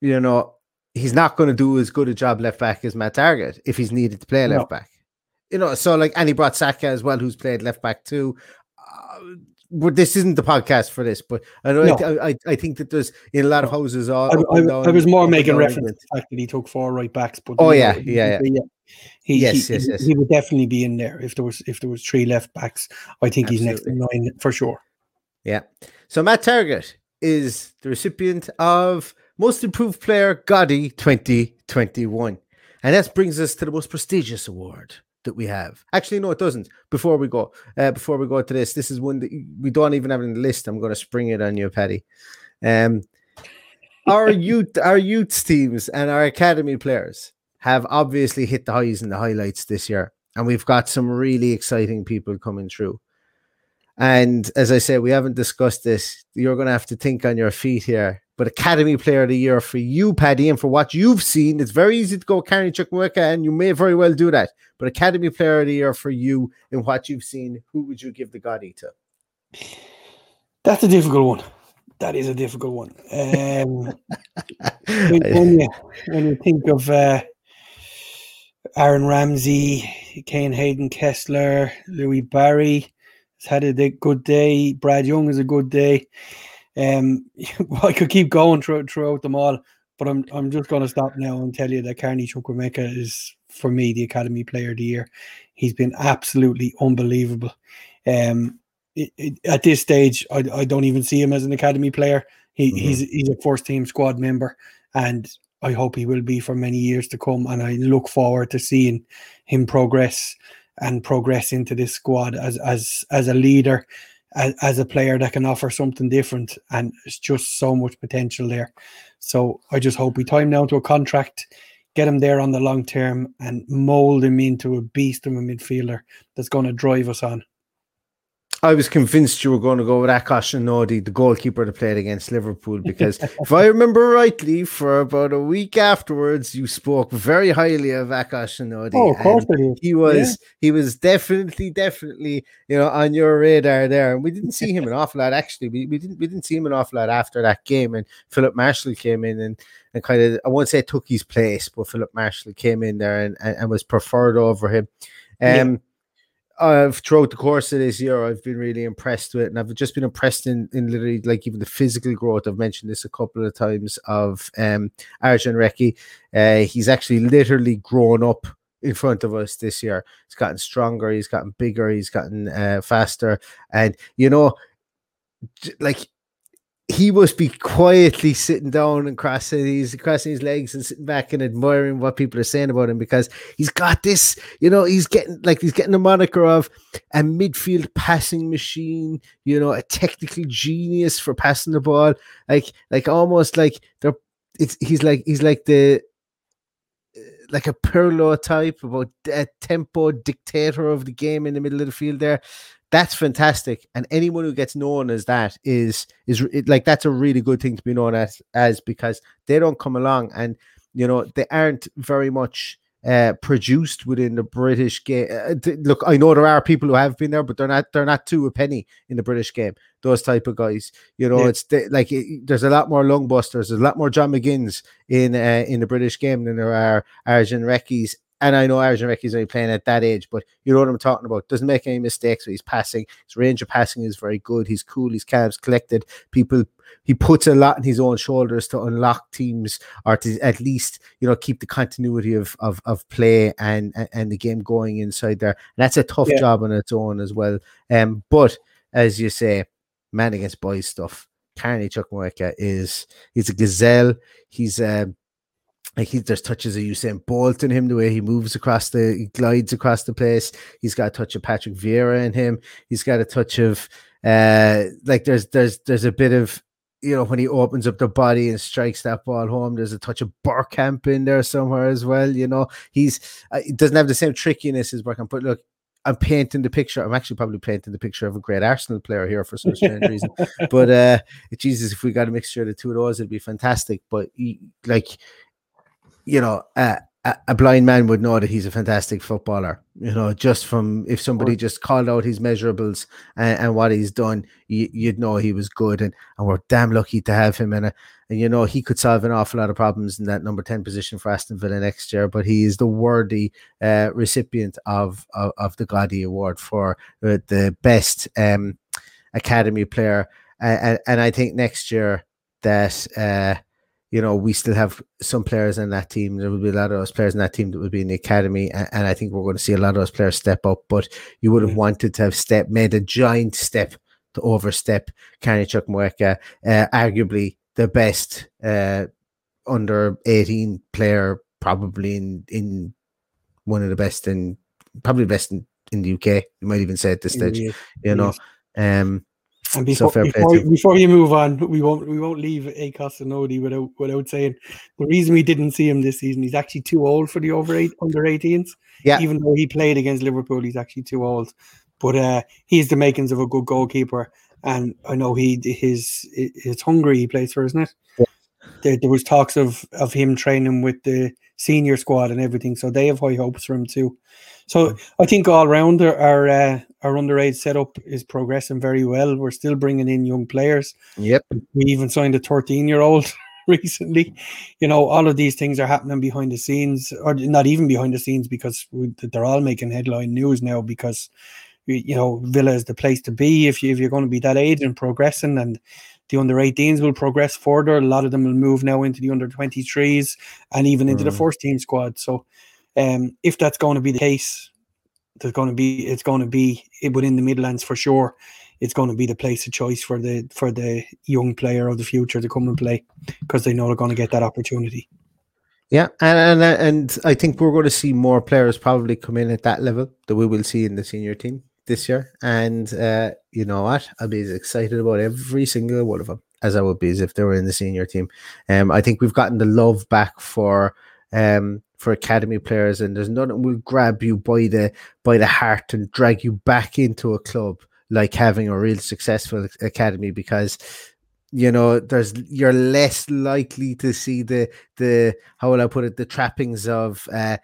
you know he's not going to do as good a job left back as Matt Targett if he's needed to play left no. back. You know, so like, and he brought Saka as well, who's played left back too. Uh, but this isn't the podcast for this. But I know no. I, I, I think that there's in a lot of houses. All, I, I, I was more making reference to the fact that he took four right backs. But oh yeah, yeah, yeah. He, yes, he, yes, yes. He would definitely be in there if there was if there was three left backs. I think Absolutely. he's next in line for sure. Yeah. So Matt Targett is the recipient of most Improved Player Goddie 2021. And that brings us to the most prestigious award that we have. Actually, no, it doesn't. Before we go, uh, before we go to this, this is one that we don't even have in the list. I'm going to spring it on you, Paddy. Um, our (laughs) youth, our youth teams, and our academy players have obviously hit the highs and the highlights this year, and we've got some really exciting people coming through. And as I said, we haven't discussed this. You're going to have to think on your feet here. But Academy Player of the Year for you, Paddy, and for what you've seen, it's very easy to go Carney Chukwuemeka, and you may very well do that. But Academy Player of the Year for you and what you've seen, who would you give the Goddie to? That's a difficult one. That is a difficult one. Um, (laughs) when, when, you, when you think of uh, Aaron Ramsey, Kane Hayden Kessler, Louie Barry, has had a good day. Brad Young is a good day. Um, (laughs) I could keep going throughout, throughout them all, but I'm I'm just going to stop now and tell you that Carney Chukwuemeka is for me the Academy Player of the Year. He's been absolutely unbelievable. Um, it, it, at this stage, I, I don't even see him as an Academy player. He, mm-hmm. He's he's a first team squad member, and I hope he will be for many years to come. And I look forward to seeing him progress and progress into this squad as as as a leader, as, a player that can offer something different, and it's just so much potential there. So I just hope we tie him down to a contract, get him there on the long term, and mold him into a beast of a midfielder that's going to drive us on. I was convinced you were going to go with Akos Onodi, the goalkeeper that played against Liverpool, because (laughs) if I remember rightly, for about a week afterwards, you spoke very highly of Akos Onodi. Oh, of course. He was yeah. he was definitely, definitely, you know, on your radar there. And we didn't see him an awful lot actually. We, we didn't we didn't see him an awful lot after that game. And Filip Marschall came in and and kind of I won't say took his place, but Filip Marschall came in there and, and, and was preferred over him. Um yeah I've throughout the course of this year, I've been really impressed with, it. and I've just been impressed in, in literally like even the physical growth. I've mentioned this a couple of times of um Arjan Raikhy. Uh, he's actually literally grown up in front of us this year. He's gotten stronger, he's gotten bigger, he's gotten uh, faster, and you know, like he must be quietly sitting down and crossing his crossing his legs and sitting back and admiring what people are saying about him because he's got this, you know, he's getting like he's getting a moniker of a midfield passing machine, you know, a technical genius for passing the ball, like like almost like they're it's he's like he's like the uh, like a Pirlo type about a tempo dictator of the game in the middle of the field there that's fantastic. And anyone who gets known as that is is it, like that's a really good thing to be known as as because they don't come along and you know they aren't very much uh, produced within the British game. Uh, th- look, I know there are people who have been there, but they're not they're not two a penny in the British game. Those type of guys, you know, yeah. it's th- like it, there's a lot more lung busters, there's a lot more John McGinns in uh, in the British game than there are Arjan Raikhys and I know Raikhy is only playing at that age, but you know what I'm talking about. Doesn't make any mistakes. He's passing. His range of passing is very good. He's cool. He's calm. He's collected. People. He puts a lot on his own shoulders to unlock teams, or to at least you know keep the continuity of of, of play and, and, and the game going inside there. And that's a tough yeah. job on its own as well. Um, but as you say, man against boys stuff. Carney Chukwuemeka is he's a gazelle. He's um like he there's touches of Usain Bolt in him, the way he moves across the he glides across the place. He's got a touch of Patrick Vieira in him. He's got a touch of uh like there's there's there's a bit of you know when he opens up the body and strikes that ball home. There's a touch of Bergkamp in there somewhere as well. You know he's uh, he doesn't have the same trickiness as Bergkamp, but look. I'm painting the picture. I'm actually probably painting the picture of a great Arsenal player here for some strange reason. (laughs) But uh Jesus, if we got a mixture of the two of those, it'd be fantastic. But he, like you know, uh, a blind man would know that he's a fantastic footballer. You know, just from if somebody just called out his measurables and, and what he's done, you, would know he was good. And, and we're damn lucky to have him. in And, and you know, he could solve an awful lot of problems in that number 10 position for Aston Villa next year. But he is the worthy uh, recipient of, of, of the Goddie Award for uh, the best um, academy player. Uh, and, and I think next year that. You know, we still have some players in that team. There will be a lot of those players in that team that will be in the academy, and, and I think we're going to see a lot of those players step up. But you would have mm-hmm. wanted to have step made a giant step to overstep Carney Chukwuemeka, uh, arguably the best uh, under eighteen player, probably in in one of the best in probably best in, in the UK. You might even say at this stage, Yeah, you know. Um, And before, play before, before you move on, we won't we won't leave Akos Onodi without without saying the reason we didn't see him this season. He's actually too old for the over eight under 18s. Yeah. even though he played against Liverpool, he's actually too old. But uh, he's the makings of a good goalkeeper, and I know he his his Hungary he plays for, isn't it? There, there was talks of of him training with the senior squad and everything, so they have high hopes for him too. So I think all round our our, uh, our underage setup is progressing very well. We're still bringing in young players. yep. We even signed a 13 year old (laughs) recently. You know, all of these things are happening behind the scenes, or not even behind the scenes, because we, they're all making headline news now. Because you you know, Villa is the place to be if you if you're going to be that age and progressing, and the under 18s will progress further. A lot of them will move now into the under 23s and even into the Mm. first team squad. So, um, if that's going to be the case, there's going to be it's going to be within the Midlands for sure. It's going to be the place of choice for the for the young player of the future to come and play because they know they're going to get that opportunity. Yeah, and, and and I think we're going to see more players probably come in at that level that we will see in the senior team this year. And uh, you know what? I'll be as excited about every single one of them as I would be as if they were in the senior team. Um, I think we've gotten the love back for um for academy players, and there's nothing will grab you by the by the heart and drag you back into a club like having a real successful academy because you know there's you're less likely to see the the how will I put it the trappings of uh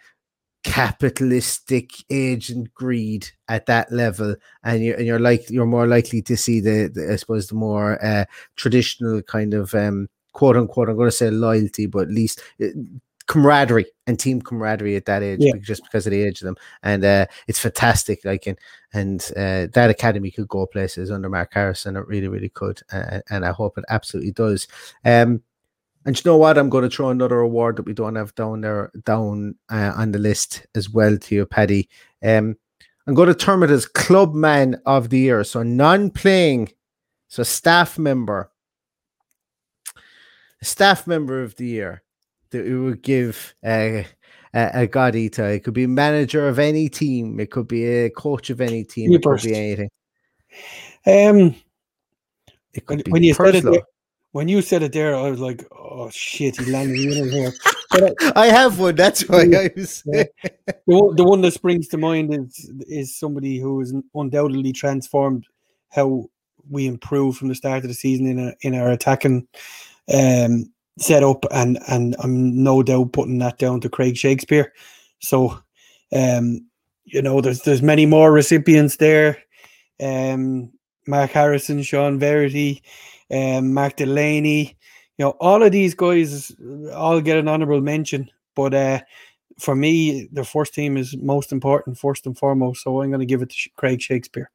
capitalistic age and greed at that level and you're and you're like you're more likely to see the, the I suppose the more uh traditional kind of um quote unquote I'm going to say loyalty but at least uh, camaraderie and team camaraderie at that age Yeah. just because of the age of them and uh it's fantastic like and and uh, that academy could go places under Mark Harrison it really really could uh, and I hope it absolutely does um and you know what? I'm going to throw another award that we don't have down there, down uh, on the list as well to you, Paddy. Um, I'm going to term it as Club Man of the Year. So non-playing, so staff member, staff member of the year that we would give uh, a, a Godita. It could be manager of any team. It could be a coach of any team. You It could be anything. Um, It when, could be when you said it when you said it there, I was like, "Oh shit, he landed in here." (laughs) But uh, I have one. That's why I was. Yeah. the, one, the one that springs to mind is is somebody who has undoubtedly transformed how we improve from the start of the season in our, in our attacking um, setup, and and I'm no doubt putting that down to Craig Shakespeare. So, um, you know, there's there's many more recipients there. Um, Mark Harrison, Sean Verity, um, Mark Delaney. You know, all of these guys all get an honourable mention, but uh, for me, the first team is most important, first and foremost. So I'm going to give it to Craig Shakespeare.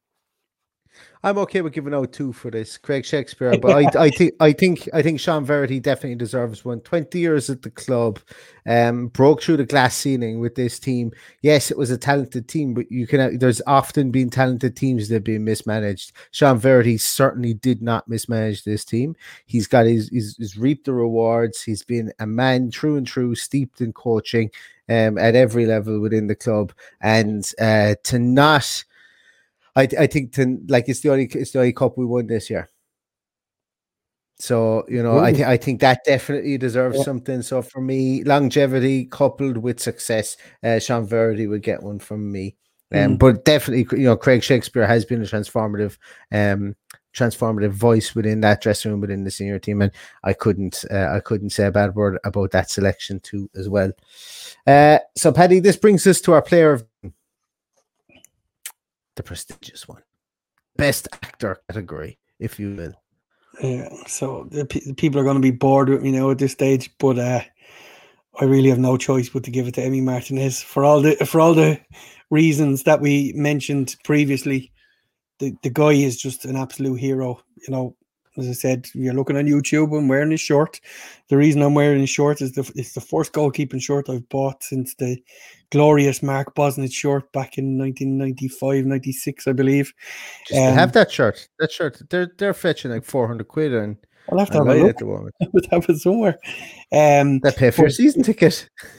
I'm okay with giving out two for this, Craig Shakespeare. (laughs) But I, I think, I think, I think Sean Verity definitely deserves one. Twenty years at the club, um, broke through the glass ceiling with this team. Yes, it was a talented team, but you can. There's often been talented teams that have been mismanaged. Sean Verity certainly did not mismanage this team. He's got his, he's, he's reaped the rewards. He's been a man true and true, steeped in coaching, um, at every level within the club, and uh, to not. I, I think to like it's the only it's the only cup we won this year. So you know, I Ooh. think I think that definitely deserves Yeah. something. So for me, longevity coupled with success, uh, Sean Verity would get one from me. Um, Mm. but definitely, you know, Craig Shakespeare has been a transformative, um, transformative voice within that dressing room within the senior team, and I couldn't, uh, I couldn't say a bad word about that selection too as well. Uh, so Paddy, this brings us to our player of the prestigious one, best actor category, if you will. Yeah, so the, the people are going to be bored with me now at this stage, but uh, I really have no choice but to give it to Emi Martinez for all the for all the reasons that we mentioned previously. The the guy is just an absolute hero. You know, as I said, you're looking on YouTube. I'm wearing his shirt. The reason I'm wearing his shirt is the it's the first goalkeeping shirt I've bought since the glorious Mark Bosnich shirt back in 1995, 96, I believe. Just Um, have that shirt. That shirt, they're they're fetching like four hundred quid and I'll have to have a look. at the moment. (laughs) I would have it somewhere. Um, That pay for your But- season ticket. (laughs)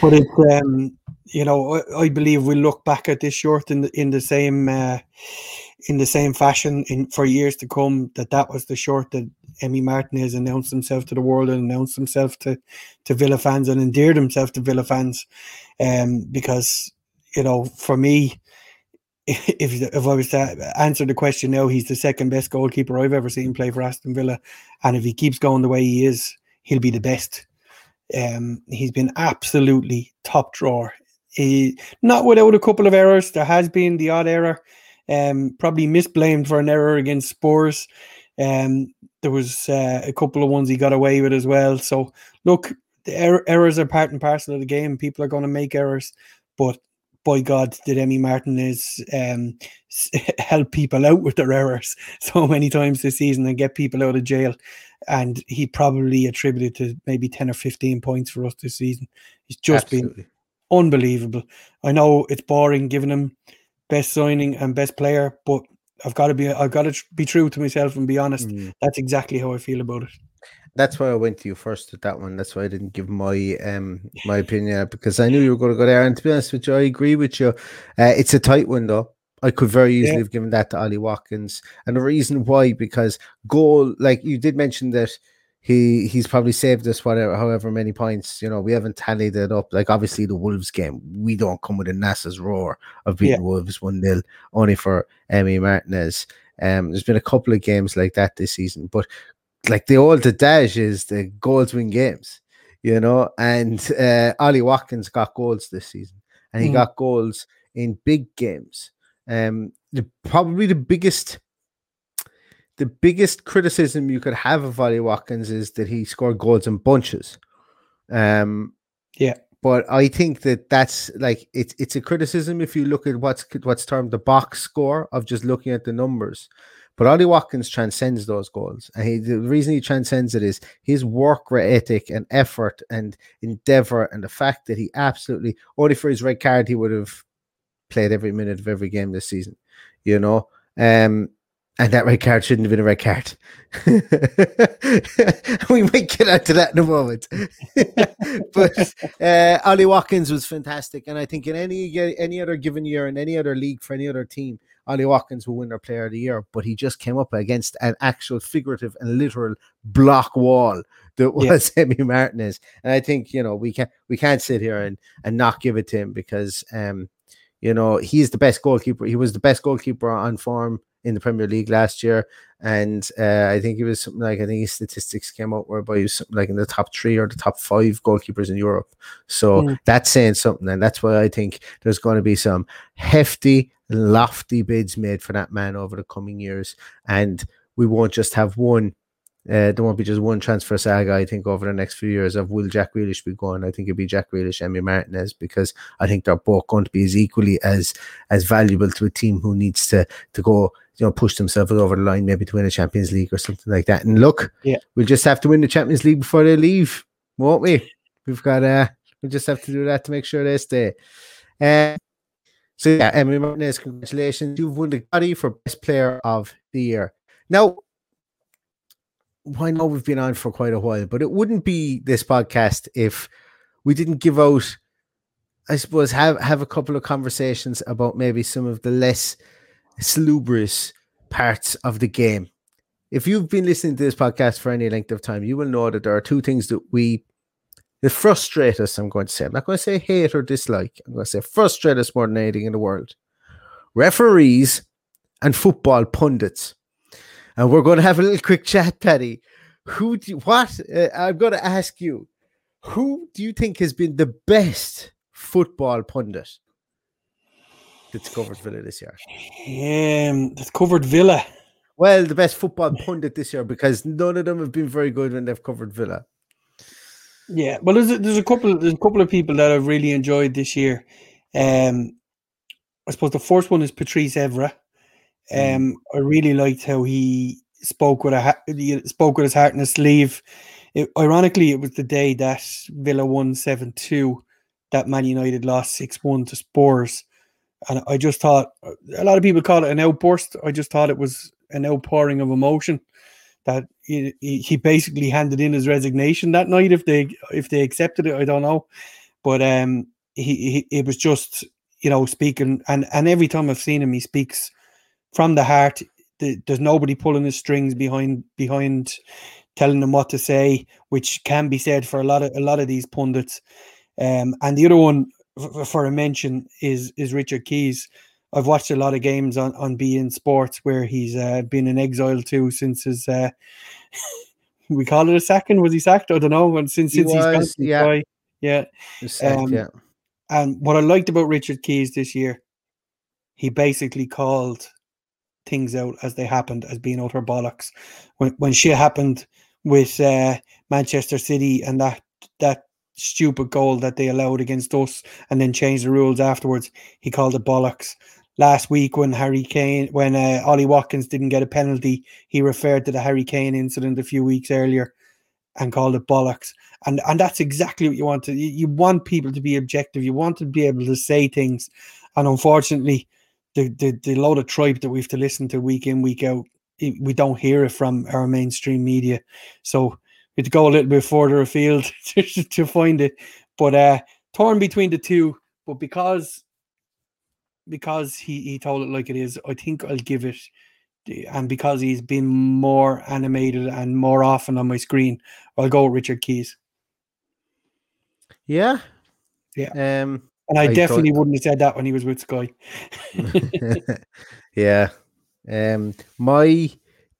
but it's um, you know, I, I, believe we'll look back at this short in the in the same uh, in the same fashion in for years to come. That that was the short that Emi Martinez announced himself to the world and announced himself to to Villa fans and endeared himself to Villa fans, um, because you know, for me, (laughs) if if I was to answer the question now, he's the second best goalkeeper I've ever seen play for Aston Villa, and if he keeps going the way he is, he'll be the best. Um, he's been absolutely top drawer. He, not without a couple of errors. There has been the odd error, um, probably misblamed for an error against Spurs. Um, there was uh, a couple of ones he got away with as well. So look, the er- errors are part and parcel of the game. People are going to make errors, but by God, did Emi Martinez um, (laughs) help people out with their errors (laughs) so many times this season and get people out of jail? And he probably attributed to maybe 10 or 15 points for us this season. He's just Absolutely. been unbelievable. I know it's boring giving him best signing and best player, but I've got to be I've got to be true to myself and be honest. Mm. That's exactly how I feel about it. That's why I went to you first with that one. That's why I didn't give my um my opinion because I knew you were going to go there. And to be honest with you, I agree with you. Uh, it's a tight window. I could very easily yeah. have given that to Ollie Watkins, and the reason why because goal, like you did mention that he he's probably saved us whatever however many points. You know, we haven't tallied it up. Like obviously the Wolves game, we don't come with a NASA's roar of beating yeah. Wolves one 0 only for Emi Martinez. Um, there's been a couple of games like that this season, but like the old adage is the goals win games, you know. And uh, Ollie Watkins got goals this season, and he mm. got goals in big games. Um, the, probably the biggest, the biggest criticism you could have of Ollie Watkins is that he scored goals in bunches. Um, yeah, but I think that that's like it's it's a criticism if you look at what's what's termed the box score of just looking at the numbers. But Ollie Watkins transcends those goals. And he, the reason he transcends it is his work ethic and effort and endeavor, and the fact that he absolutely, only for his red card, he would have played every minute of every game this season, you know. Um, and that red card shouldn't have been a red card. (laughs) we might get out to that in a moment. (laughs) but uh, Ollie Watkins was fantastic, and I think in any any other given year in any other league for any other team, Ollie Watkins will win their player of the year, but he just came up against an actual figurative and literal block wall that was (laughs) yeah. Emi Martinez. And I think, you know, we can't we can't sit here and, and not give it to him because um, you know, he's the best goalkeeper. He was the best goalkeeper on form in the Premier League last year. And uh, I think it was something like I think his statistics came out whereby he was something like in the top three or the top five goalkeepers in Europe. So mm. that's saying something, and that's why I think there's going to be some hefty lofty bids made for that man over the coming years. And we won't just have one. Uh, there won't be just one transfer saga, I think, over the next few years of will Jack Grealish be gone. I think it'll be Jack Grealish, Emi Martinez, because I think they're both going to be as equally as as valuable to a team who needs to to go, you know, push themselves over the line, maybe to win a Champions League or something like that. And look, yeah, we'll just have to win the Champions League before they leave, won't we? We've got uh we just have to do that to make sure they stay. Uh, so yeah, Emi Martinez, congratulations. You've won the Goddie for best player of the year. Now, I know we've been on for quite a while, but it wouldn't be this podcast if we didn't give out, I suppose, have have a couple of conversations about maybe some of the less salubrious parts of the game. If you've been listening to this podcast for any length of time, you will know that there are two things that we it frustrate us, I'm going to say. I'm not going to say hate or dislike. I'm going to say frustrate us more than anything in the world. Referees and football pundits. And we're going to have a little quick chat, Paddy. Who do you, what? Uh, I'm going to ask you, who do you think has been the best football pundit that's covered Villa this year? Um, that's covered Villa. Well, the best football pundit this year because none of them have been very good when they've covered Villa. Yeah, well, there's a, there's a couple there's a couple of people that I've really enjoyed this year. Um, I suppose the first one is Patrice Evra. Mm. Um, I really liked how he spoke with a he spoke with his heart in his sleeve. It, ironically, it was the day that Villa won seven two, that Man United lost six one to Spurs, and I just thought a lot of people call it an outburst. I just thought it was an outpouring of emotion that he, he basically handed in his resignation that night. If they if they accepted it, I don't know. but um, he, he it was just you know speaking, and and every time I've seen him, he speaks from the heart. The, there's nobody pulling the strings behind behind telling them what to say, which can be said for a lot of a lot of these pundits. Um, and the other one f- for a mention is is Richard Keys. I've watched a lot of games on on beIN Sports where he's uh, been in exile too since his. Uh, (laughs) we call it a second. Was he sacked? I don't know. And since He since he's was, gone, yeah. Yeah. Um, yeah. And what I liked about Richard Keys this year, he basically called things out as they happened as being utter bollocks. When when shit happened with uh, Manchester City and that that stupid goal that they allowed against us and then changed the rules afterwards, he called it bollocks. Last week when Harry Kane when uh, Ollie Watkins didn't get a penalty, he referred to the Harry Kane incident a few weeks earlier and called it bollocks. And and that's exactly what you want to you, you want people to be objective. You want to be able to say things. And unfortunately, the, the the load of tripe that we have to listen to week in, week out, it- we don't hear it from our mainstream media. So we have to go a little bit further afield (laughs) to, to find it. But uh torn between the two, but because because he, he told it like it is, I think I'll give it and because he's been more animated and more often on my screen, I'll go with Richard Keys. Yeah. Yeah. Um And I, I definitely wouldn't have said that when he was with Sky. (laughs) yeah. Um, my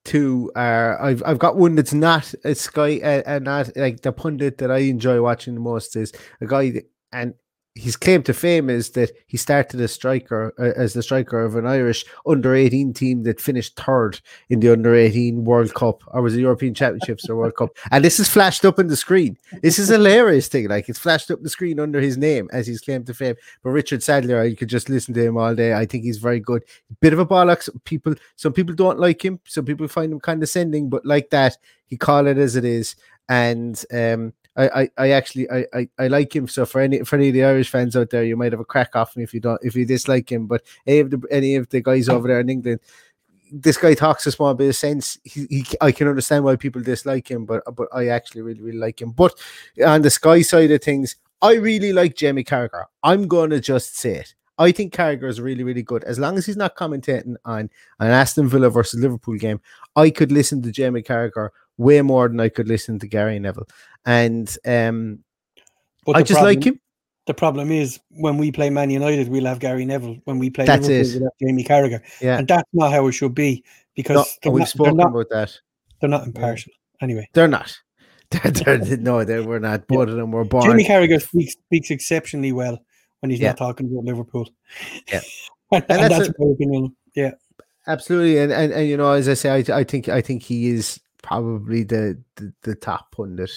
two are I've I've got one that's not a Sky and uh, not like the pundit that I enjoy watching the most is a guy that, and his claim to fame is that he started as striker uh, as the striker of an Irish under 18 team that finished third in the under 18 World Cup or was it European Championships or World Cup? And this is flashed up on the screen. This is a hilarious thing like it's flashed up the screen under his name as his claim to fame. But Richard Sadlier you could just listen to him all day. I think he's very good. Bit of a bollocks. People some people don't like him. Some people find him condescending but like that he call it as it is. And um I, I, I actually I, I, I like him. So for any for any of the Irish fans out there, you might have a crack off him if you don't if you dislike him. But any of the any of the guys over there in England, this guy talks a small bit of sense. He, he I can understand why people dislike him, but but I actually really really like him. But on the Sky side of things, I really like Jamie Carragher. I'm gonna just say it. I think Carragher is really, really good. As long as he's not commentating on an Aston Villa versus Liverpool game, I could listen to Jamie Carragher way more than I could listen to Gary Neville. And um, But I just like him. The problem is when we play Man United, we'll have Gary Neville. When we play That's Liverpool, we'll Jamie Carragher. Yeah. And that's not how it should be because No, they're, we've not, they're, spoken not, about that. they're not impartial. Anyway, They're not. (laughs) They're, they're, no, they were not. Both of them were born. Jamie Carragher speaks, speaks exceptionally well when he's Yeah. not talking about Liverpool. Yeah. and, (laughs) And and that's that's, a- my opinion. Yeah. Absolutely, and, and and you know, as I say, I, I think I think he is probably the the, the top pundit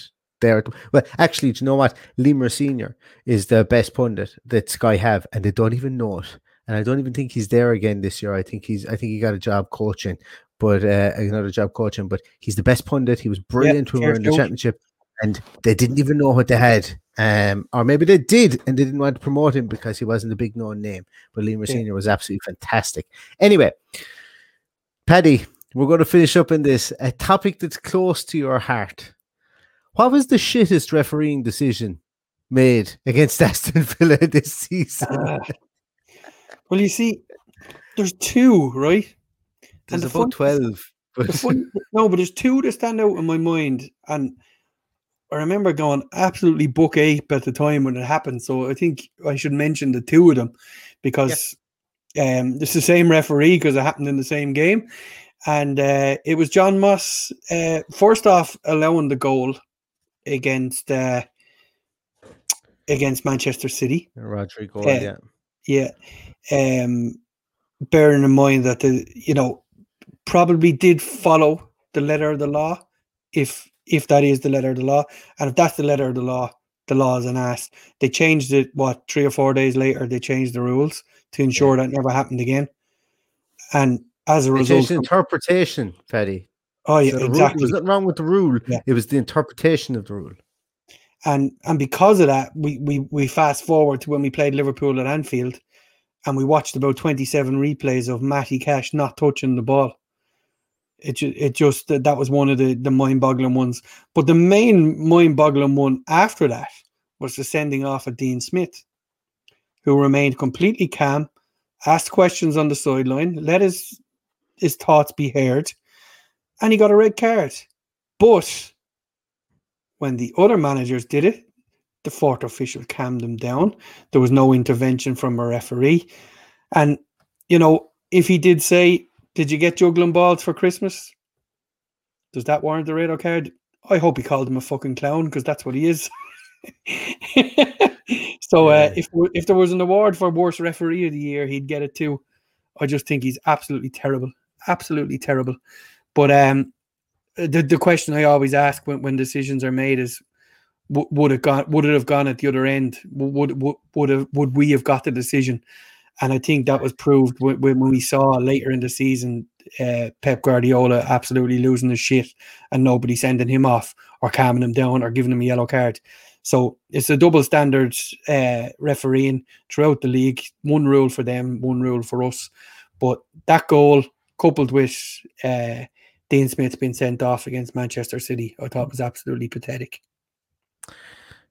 there. Well, actually, do you know what? Lemur Senior is the best pundit that Sky have, and they don't even know it. And I don't even think he's there again this year. I think he's I think he got a job coaching, but uh, another job coaching. But he's the best pundit. He was brilliant when we were in the championship, and they didn't even know what they had. Um, or maybe they did, and they didn't want to promote him because he wasn't a big known name. But Lemur Yeah. Senior was absolutely fantastic. Anyway, Paddy, we're going to finish up in this a topic that's close to your heart. What was the shittest refereeing decision made against (laughs) Aston Villa this season? Ah. well, you see, there's two, right? There's the about fun- 12. The But fun, (laughs) no, but there's two that stand out in my mind, and I remember going absolutely book ape at the time when it happened. So I think I should mention the two of them because um, it's the same referee because it happened in the same game, and uh, it was Jon Moss. Uh, first off, allowing the goal against uh, against Manchester City. Rodrigo, Yeah. yeah. Yeah. Um bearing in mind that the you know probably did follow the letter of the law if if that is the letter of the law. And if that's the letter of the law, the law is an ass. They changed it what three or four days later, they changed the rules to ensure that never happened again. And as a result, the interpretation, Paddy. oh yeah, So the rule- exactly. There's nothing wrong with the rule. Yeah. It was the interpretation of the rule. and and because of that, we we we fast forward to when we played Liverpool at Anfield, and we watched about twenty seven replays of Matty Cash not touching the ball. It it just that that was one of the the mind boggling ones. But the main mind boggling one after that was the sending off of Dean Smith, who remained completely calm, asked questions on the sideline, let his his thoughts be heard, and he got a red card. But when the other managers did it, the fourth official calmed them down. There was no intervention from a referee. And, you know, if he did say, Did you get juggling balls for Christmas? Does that warrant the red card? I hope he called him a fucking clown because that's what he is. (laughs) so uh, if if there was an award for worst referee of the year, he'd get it too. I just think he's absolutely terrible, absolutely terrible. But um, the the question I always ask when, when decisions are made is, w- would it gone? Would it have gone at the other end? Would would would have, would we have got the decision? And I think that was proved when, when we saw later in the season uh, Pep Guardiola absolutely losing his shit and nobody sending him off or calming him down or giving him a yellow card. So it's a double standard uh, refereeing throughout the league. One rule for them, one rule for us. But that goal, coupled with uh, Dean Smith being sent off against Manchester City, I thought was absolutely pathetic.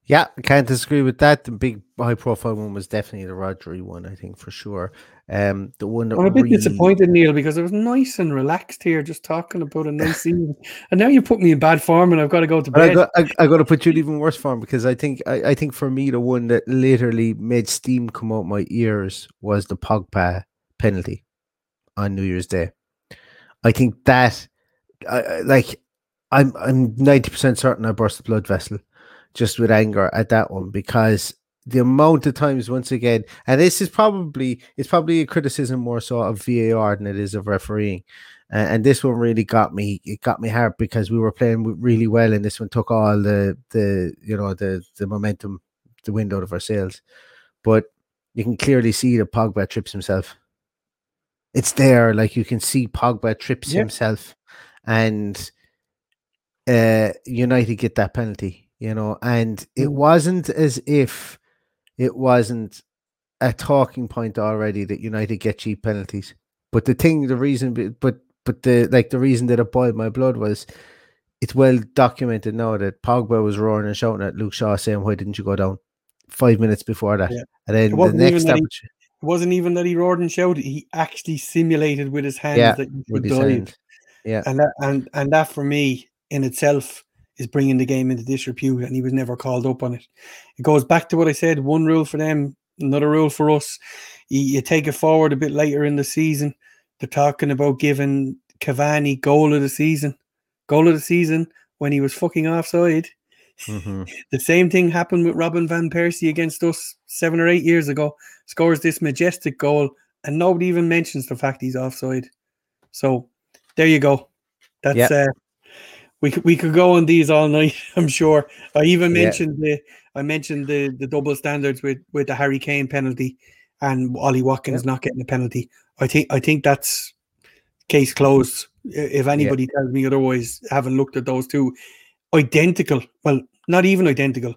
Yeah, I can't disagree with that. The big high profile one was definitely the Rodri one, I think for sure. Um, the one that I'm a bit really... disappointed, Neil, because I was nice and relaxed here, just talking about a nice (laughs) season, and now you put me in bad form, and I've got to go to bed. I got, I, I got to put you in even worse form because I think I, I think for me the one that literally made steam come out my ears was the Pogba penalty on New Year's Day. I think that, I, like, I'm I'm ninety percent certain I burst a blood vessel just with anger at that one because the amount of times once again, and this is probably it's probably a criticism more so of VAR than it is of refereeing. Uh, and this one really got me it got me hard because we were playing really well and this one took all the the you know the the momentum the wind out of our sails but you can clearly see that Pogba trips himself it's there like you can see Pogba trips himself and uh United get that penalty you know, and it Mm. wasn't as if it wasn't a talking point already that United get cheap penalties. But the thing, the reason, but but the like the reason that it boiled my blood was it's well documented now that Pogba was roaring and shouting at Luke Shaw saying, "Why didn't you go down?" Five minutes before that, Yeah. and then the next opportunity, It wasn't even that he roared and shouted; he actually simulated with his hands Yeah, that you with could dive. hand. yeah, and that and and that for me in itself is bringing the game into disrepute and he was never called up on it. It goes back to what i said one rule for them another rule for us. You, you take it forward a bit later in the season. They're talking about giving Cavani goal of the season. Goal of the season when he was fucking offside Mhm. (laughs) the same thing happened with Robin van Persie against us seven or eight years ago scores this majestic goal and nobody even mentions the fact he's offside so there you go that's Yep. uh we could we could go on these all night. (laughs) I'm sure. I even Yeah. mentioned the I mentioned the the double standards with with the Harry Kane penalty and Ollie Watkins not getting a penalty. I think I think that's case closed. If anybody tells me otherwise, having looked at those two, identical. Well, not even identical,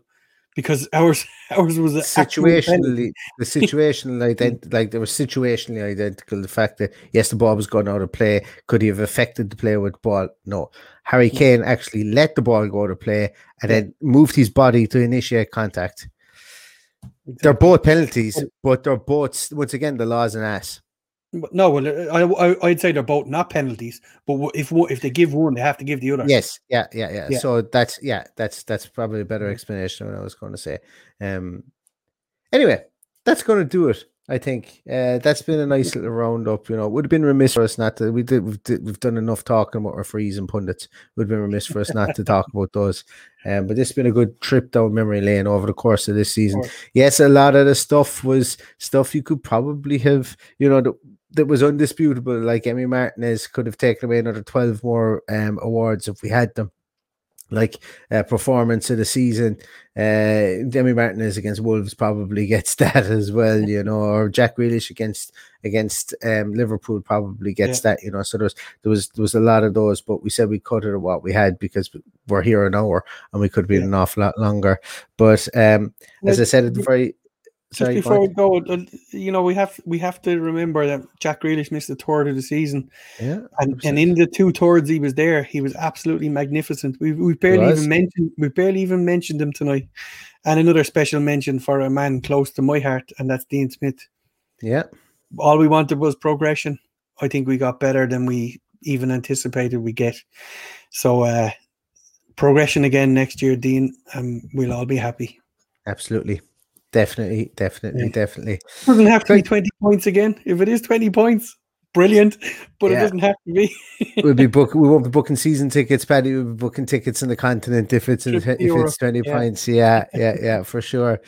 because (laughs) ours ours was situationally the (laughs) situational ident- like they were situationally identical. The fact that yes the ball was going out of play could he have affected the play with the ball? No. Harry mm. kane actually let the ball go out of play and then moved his body to initiate contact. They're both penalties but they're both once again the laws an ass No, well, I, I'd say they're both not penalties. But if if they give one, they have to give the other. yes yeah, yeah yeah Yeah. so that's yeah that's that's probably a better explanation than i was going to say um anyway that's going to do it I think uh, that's been a nice little roundup. You know, it would have been remiss for us not to. We did. We've, we've done enough talking about referees and pundits. It would have been remiss for us not to talk about those. Um, but this has been a good trip down memory lane over the course of this season. Yes, a lot of the stuff was stuff you could probably have. You know, that, that was undisputable. Like Emi Martinez could have taken away another twelve more um, awards if we had them like uh, performance of the season. Uh, Demi Martinez against Wolves probably (laughs) gets that as well, you know, or Jack Grealish against against um, Liverpool probably gets that, you know. So there was there was there was a lot of those, but we said we cut it at what we had because we're here an hour and we could have been Yeah. an awful lot longer. But um, as I said at the very Sorry, Just before we go, you know, we have we have to remember that Jack Grealish missed a third of the season, yeah, and, and in the two thirds he was there, he was absolutely magnificent. We we barely even mentioned we barely even mentioned him tonight. And another special mention for a man close to my heart, and that's Dean Smith. yeah, All we wanted was progression. I think we got better than we even anticipated we get. So uh progression again next year, Dean, and we'll all be happy. absolutely, definitely, definitely, Yeah. definitely. doesn't have to be 20 points again. If it is 20 points, brilliant. But Yeah. it doesn't have to be. we'll be book. We won't be booking season tickets, Paddy. We'll be booking tickets in the continent if it's in, if 50 it's twenty Yeah. points. Yeah, yeah, yeah, for sure.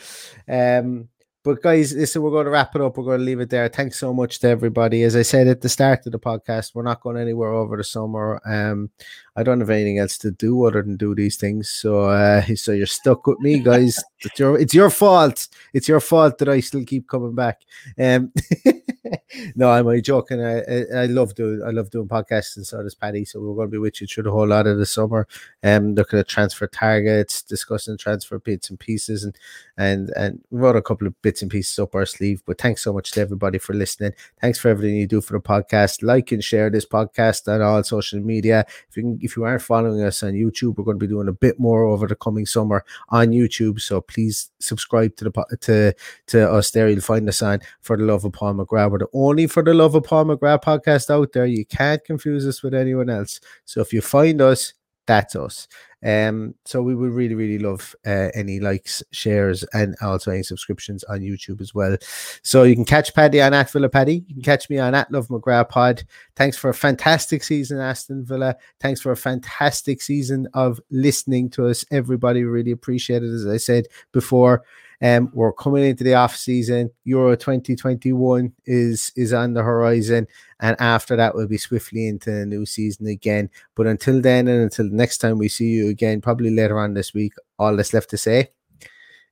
Um, but guys, listen, we're going to wrap it up. We're going to leave it there. Thanks so much to everybody. As I said at the start of the podcast, we're not going anywhere over the summer. Um, I don't have anything else to do other than do these things. So, uh, so you're stuck with me, guys. (laughs) it's your it's your fault. It's your fault that I still keep coming back. Um, (laughs) no, I'm only joking. I, I I love doing I love doing podcasts, and so does Paddy. So we're going to be with you through the whole lot of the summer. Um, looking at transfer targets, discussing transfer bits and pieces, and and and we wrote a couple of bits and pieces up our sleeve. But thanks so much to everybody for listening. Thanks for everything you do for the podcast. Like and share this podcast on all social media. If you can, if you aren't following us on YouTube, we're going to be doing a bit more over the coming summer on YouTube. So please subscribe to the to to us there. You'll find us on for the love of Paul McGrath. We're the only for the love of Paul McGrath podcast out there. You can't confuse us with anyone else. So if you find us, that's us. Um, so we would really, really love uh, any likes, shares, and also any subscriptions on YouTube as well. So you can catch Paddy on at Villa Paddy. You can catch me on at Love McGrath Pod. Thanks for a fantastic season, Aston Villa. Thanks for a fantastic season of listening to us, everybody. Really appreciate it. As I said before, um, we're coming into the off season. Euro 2021 is is on the horizon, and after that, we'll be swiftly into the new season again. But until then, and until next time we see you again, probably later on this week, all that's left to say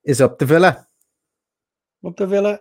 is up the Villa. Up the Villa.